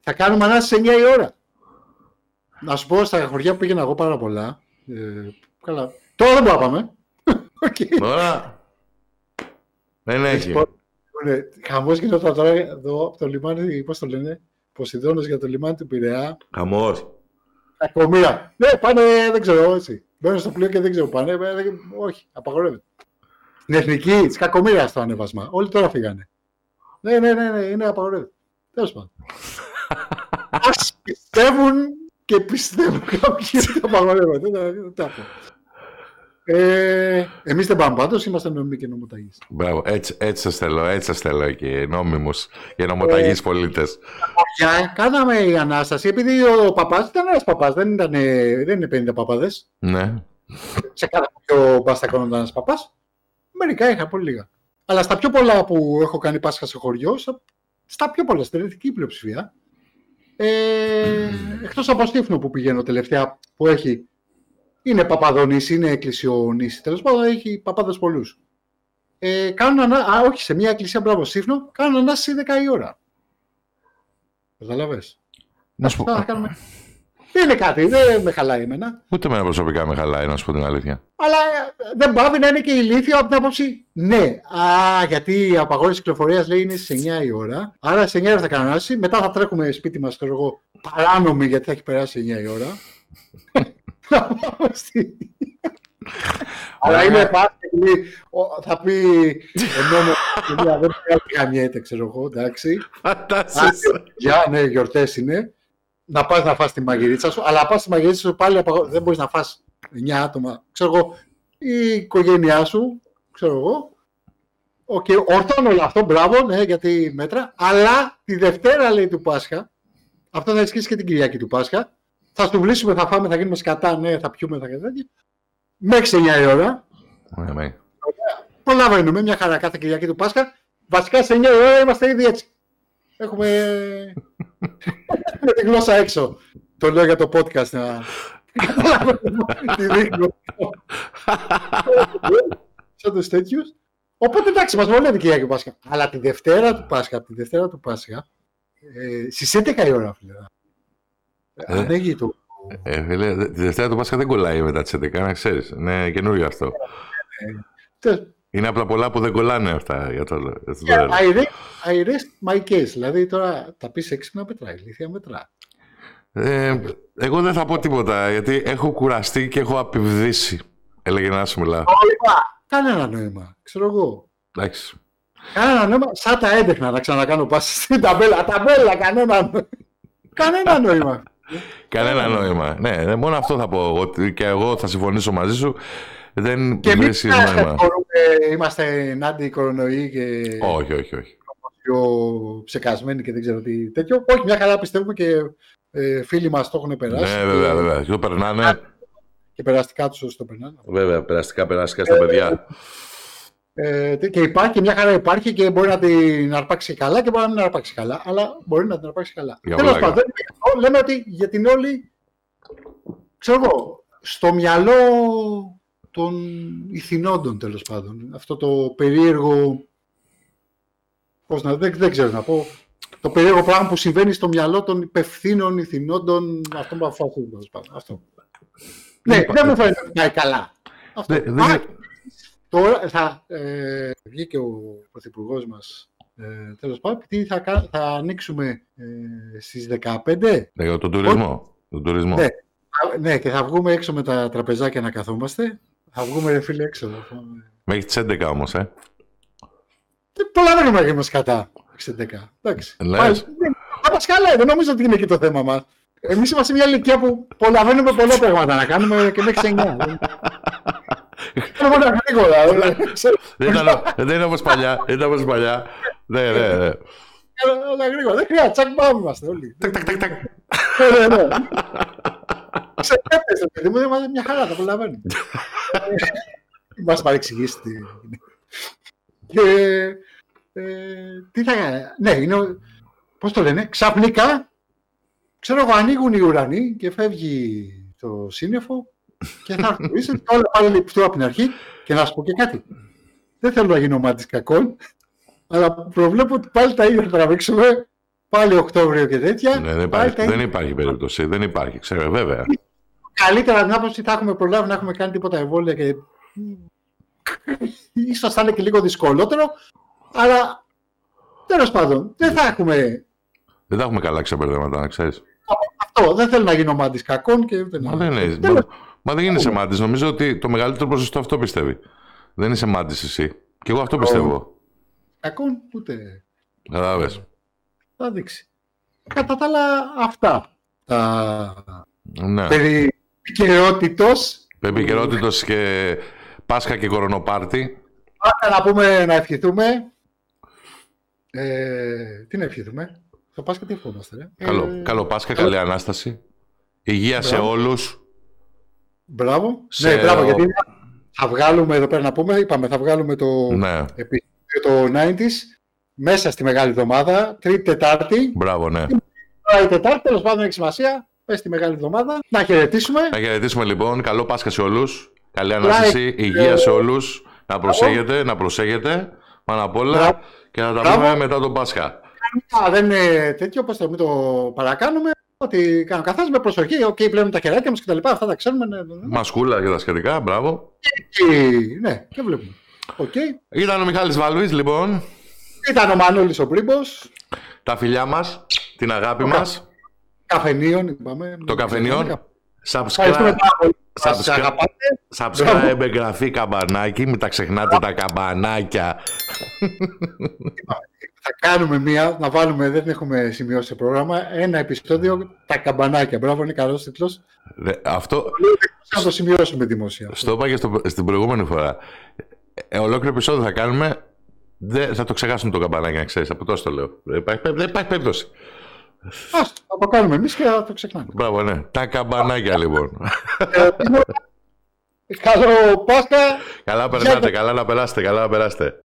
Θα κάνουμε ανάσταση σε 9 η ώρα. Να σου πω στα χωριά που πήγαινα εγώ πάρα πολλά. Ε, καλά. Τώρα δεν μπορούμε να πάμε. Οκ. Τώρα δεν έχει. Ναι, χαμός γινόταν τώρα εδώ από το λιμάνι, πώς το λένε, Ποσειδώνος για το λιμάνι του Πειραιά. Χαμός. Κακομοίρα. Ναι, πάνε, δεν ξέρω έτσι. Μπαίνουν στο πλοίο και δεν ξέρω πάνε. Ε, δεν- όχι, απαγορεύεται. Στην εθνική τη κακομοίρα το ανέβασμα. Όλοι τώρα φύγανε. Ναι, ναι, ναι, ναι είναι απαγορεύεται. Τέλος πάντων. Α πιστεύουν και πιστεύουν κάποιοι ότι απαγορεύεται. Δεν δεν τα πω. Ε, Εμείς δεν πάμε πάντως, είμαστε νομιμοί και νομοταγείς. Μπράβο, έτσι, έτσι σας θέλω, έτσι σας θέλω και νόμιμους και νομοταγείς πολίτες. Για κάναμε η ανάσταση, επειδή ο παπάς ήταν ένας παπάς, δεν, ήταν, δεν είναι 50 παπάδες. Ναι. σε κάθε πιο μπαστακόν ήταν ένας παπάς. Μερικά είχα πολύ λίγα. Αλλά στα πιο πολλά που έχω κάνει Πάσχα σε χωριό, στα- στα πιο πολλά, στην ελληνική πλειοψηφία, ε, εκτός από Στίφνο που πηγαίνω τελευταία, που έχει, είναι παπαδονήσι, είναι εκκλησιονήσι, τέλος πάντων έχει παπάδες πολλούς. Ε, κάνουν ανα... Α, όχι, σε μια εκκλησία, μπράβο, Στίφνο, κάνουν ανάσταση 10 η ώρα. Καταλαβες. Να σου πω, Θα κάνουμε... Δεν είναι κάτι, δεν με χαλάει εμένα. ούτε εμένα προσωπικά με χαλάει, να σου πω την αλήθεια. Αλλά ε, δεν πάβει να είναι και ηλίθιο από την άποψη. Ναι, α, γιατί η απαγόρευση κυκλοφορίας λέει είναι στι 9 η ώρα. Άρα στι 9 η ώρα θα κανονάσει. Μετά θα τρέχουμε σπίτι μας, ξέρω εγώ, παράνομοι γιατί θα έχει περάσει 9 η ώρα. Να πάμε στη- Αλλά Ωραία. είναι Πάσχα και λέει, ο- θα πει ο νόμος, παιδιά, δεν πρέπει να γαμιέται, ξέρω εγώ, εντάξει. Φαντάζεσαι. Για ναι, γιορτές είναι. Να πας να φας τη μαγειρίτσα σου, αλλά πας τη μαγειρίτσα σου πάλι απαγο- δεν μπορείς να φας 9 άτομα. Ξέρω εγώ, η οικογένειά σου, ξέρω εγώ. Οκ, ορθώνω όλο αυτό, μπράβο, ναι, γιατί μέτρα. Αλλά τη Δευτέρα λέει του Πάσχα, αυτό θα ισχύσει και την Κυριακή του Πάσχα. Θα σου βλύσουμε, θα φάμε, θα γίνουμε σκατά, ναι, θα πιούμε, θα τέτοια. μέχρι 9 η ώρα. Ναι, ναι. Προλαβαίνουμε μια χαρά κάθε Κυριακή του Πάσχα. Βασικά σε 9 η ώρα είμαστε ήδη έτσι. Έχουμε τη γλώσσα έξω. Το λέω για το podcast να τη δείχνω. Σαν τους τέτοιους. Οπότε εντάξει, μας βολεύει Κυριακή του Πάσχα. Αλλά τη Δευτέρα του Πάσχα, τη Δευτέρα του Πάσχα, ε, στις 11 η ώρα, φίλε. Ε. Ανοίγει το... Ε, φίλε, τη Δευτέρα του Πάσχα δεν κολλάει μετά τις 11, να ξέρεις. Είναι καινούριο αυτό. Τέλος, Είναι από τα πολλά που δεν κολλάνε αυτά. Για το, για το Yeah, λέω. I rest, I rest my case. Δηλαδή τώρα τα πεις έξυπνα μετρά, ηλίθια μετρά. Ε, εγώ δεν θα πω τίποτα, γιατί έχω κουραστεί και έχω απειβδίσει. Έλεγε να σου μιλάω. Κανένα νόημα, ξέρω εγώ. Εντάξει. Κανένα νόημα, σαν τα έντεχνα να ξανακάνω πάση στην ταμπέλα. Ταμπέλα, κανένα νόημα. Κανένα νόημα. Κανένα νόημα. Ναι, ναι, μόνο αυτό θα πω εγώ. ότι Και εγώ θα συμφωνήσω μαζί σου. Δεν Και εμείς βρίσκει νόημα. μπορούμε, είμαστε ενάντια κορονοϊοί και Όχι, όχι, όχι. πιο ψεκασμένοι και δεν ξέρω τι τέτοιο. Όχι, μια χαρά πιστεύουμε και ε, φίλοι μας το έχουν περάσει. Ναι, βέβαια, βέβαια. Και το περνάνε. Και περαστικά τους όσοι το περνάνε. Βέβαια, περαστικά, περαστικά στα παιδιά. Ε, και υπάρχει και μια χαρά υπάρχει και μπορεί να την αρπάξει καλά και μπορεί να μην την αρπάξει καλά. Αλλά μπορεί να την αρπάξει καλά. Για Τέλος πλάκα. πάντων, λέμε ότι για την όλη. ξέρω εγώ, στο μυαλό των ηθινόντων τέλος πάντων. Αυτό το περίεργο. Πώς να, δεν, δεν ξέρω να πω. Το περίεργο πράγμα που συμβαίνει στο μυαλό των υπευθύνων ηθινόντων αυτών που αποφασίζουν τέλος πάντων. Αυτό. Ναι, υπά- δεν μου φαίνεται ότι πάει καλά. Αυτό. Δεν- δεν Α, είναι- Τώρα θα ε, βγει και ο Πρωθυπουργός μας. Ε, Τέλος πάντων, επειδή θα, κα- θα ανοίξουμε ε, στις 15. Ναι, για τον τουρισμό. Τον τουρισμό. Ναι. Α, Ναι, και θα βγούμε έξω με τα τραπεζάκια να καθόμαστε. Θα βγούμε ρε φίλε έξω. θα φάμε. Μέχρι τις 11 όμως, ε. Δεν προλαβαίνουμε να είμαστε κατά. Στις 11. Εντάξει. Λες. Πάλι, δεν- Τα Πασχαλά, δεν νομίζω ότι είναι εκεί το θέμα μας. Εμείς είμαστε μια ηλικία που προλαβαίνουμε πολλά πράγματα να κάνουμε και μέχρι 9. Κάνουμε όλα γρήγορα. ε, ξέρω. Δεν ήταν, δεν είναι όπως παλιά. Δεν ήταν όπως παλιά. Ναι, ναι, ναι. Όλα γρήγορα. Δεν χρειάζεται. Τσακ μπαμ είμαστε όλοι. Τακ, τακ, τακ, τακ. Ναι, ναι, ναι. Σε έπεσε, παιδί μου, είμαστε μια χαρά, τα προλαβαίνουμε. Μας παρεξηγήσει τι είναι. Και ε, τι θα Ναι, είναι, ο- πώς το λένε, ξαφνικά, ξέρω εγώ, ανοίγουν οι ουρανοί και φεύγει το σύννεφο και θα έρθουν και όλα πάλι λειπτούν από την αρχή και να σου πω και κάτι. Δεν θέλω να γίνω μάτης κακών, αλλά προβλέπω ότι πάλι τα ίδια θα τραβήξουμε, πάλι Οκτώβριο και τέτοια. Ναι, δεν πάλι υπάρχει, τα ίδια. δεν υπάρχει περίπτωση. Δεν υπάρχει, ξέρω, βέβαια. Καλύτερα την άποψη θα έχουμε προλάβει να έχουμε κάνει τίποτα εμβόλια και ίσως θα είναι και λίγο δυσκολότερο, αλλά τέλος πάντων δεν θα έχουμε Δεν τα έχουμε καλά ξεπερδέματα, να ξέρεις. αυτό. Δεν θέλω να γίνω μάντης κακών και ούτε Μα να... δεν είναι. Τέλος- Μα, μα δεν γίνεσαι μάντης. Νομίζω ότι το μεγαλύτερο ποσοστό αυτό πιστεύει. Δεν είσαι μάντης εσύ. Και εγώ αυτό πιστεύω. Κακών ούτε Κατάλαβες. θα δείξει. Κατά τα άλλα αυτά. Τα Ναι. περί επικαιρότητος. Επικαιρότητος και Πάσχα και κορονοπάρτι. Άρα να πούμε να ευχηθούμε. Ε, τι να ευχηθούμε; Θα πας και τι ευχόμαστε. Ρε; Καλό, Ε, καλό Πάσχα, καλή Ανάσταση. Υγεία σε Μπράβο. όλους. Μπράβο. Σε- Ναι, μπράβο, γιατί θα βγάλουμε εδώ πέρα να πούμε, είπαμε, θα βγάλουμε το Ναι, επεισόδιο το 90s μέσα στη Μεγάλη Εβδομάδα, Τρίτη, Τετάρτη. μπράβο, ναι. Τώρα η Τετάρτη, τέλος πάντων, έχει σημασία. Πες στη Μεγάλη Εβδομάδα. Να χαιρετήσουμε. Να χαιρετήσουμε λοιπόν. Καλό Πάσχα σε όλους. Καλή Ανάσταση. Υγεία σε όλους. Να προσέχετε, να προσέχετε. Πάνω απ' όλα. Μπράβο. Και να τα Μπράβο. πούμε μετά το Πάσχα. Α, δεν είναι τέτοιο, πώς το, μην το παρακάνουμε. Ό,τι κάνει ο καθένας με προσοχή. Οκ, πλέον τα χεράκια μας κτλ. Αυτά τα ξέρουμε. Ναι, ναι, ναι. Μασκούλα και τα σχετικά. Μπράβο. Και, ναι, και βλέπουμε. Οκ. Ήταν ο Μιχάλης Βαλβής λοιπόν. Ήταν ο Μανώλης ο Πρίμπος. Τα φιλιά μας. Την αγάπη Το μας. Καφενείων, είπαμε. Το καφενείων. Ευχαριστούμε Subscribe, πάρα πολύ. που μας subscribe. αγαπάτε. subscribe, εγγραφή, καμπανάκι. Μην τα ξεχνάτε τα καμπανάκια. Θα κάνουμε μία, να βάλουμε, δεν έχουμε σημειώσει το πρόγραμμα, ένα επεισόδιο τα καμπανάκια. Μπράβο, είναι καλός τίτλος. Δε- Αυτό Να το σημειώσουμε δημοσία. στο είπα και στο, στην προηγούμενη φορά. Ε, ολόκληρο επεισόδιο θα κάνουμε. Δεν, θα το ξεχάσουμε το καμπανάκι, να ξέρεις. Από τόσο το λέω. Δεν υπάρχει, δεν υπάρχει περίπτωση. Ας, θα το κάνουμε εμείς και θα το ξεχνάμε. Μπράβο, ναι. Τα καμπανάκια λοιπόν. Ε, είναι- Καλό Πάσχα. Καλά περνάτε, καλά να περάσετε, καλά να περάσετε.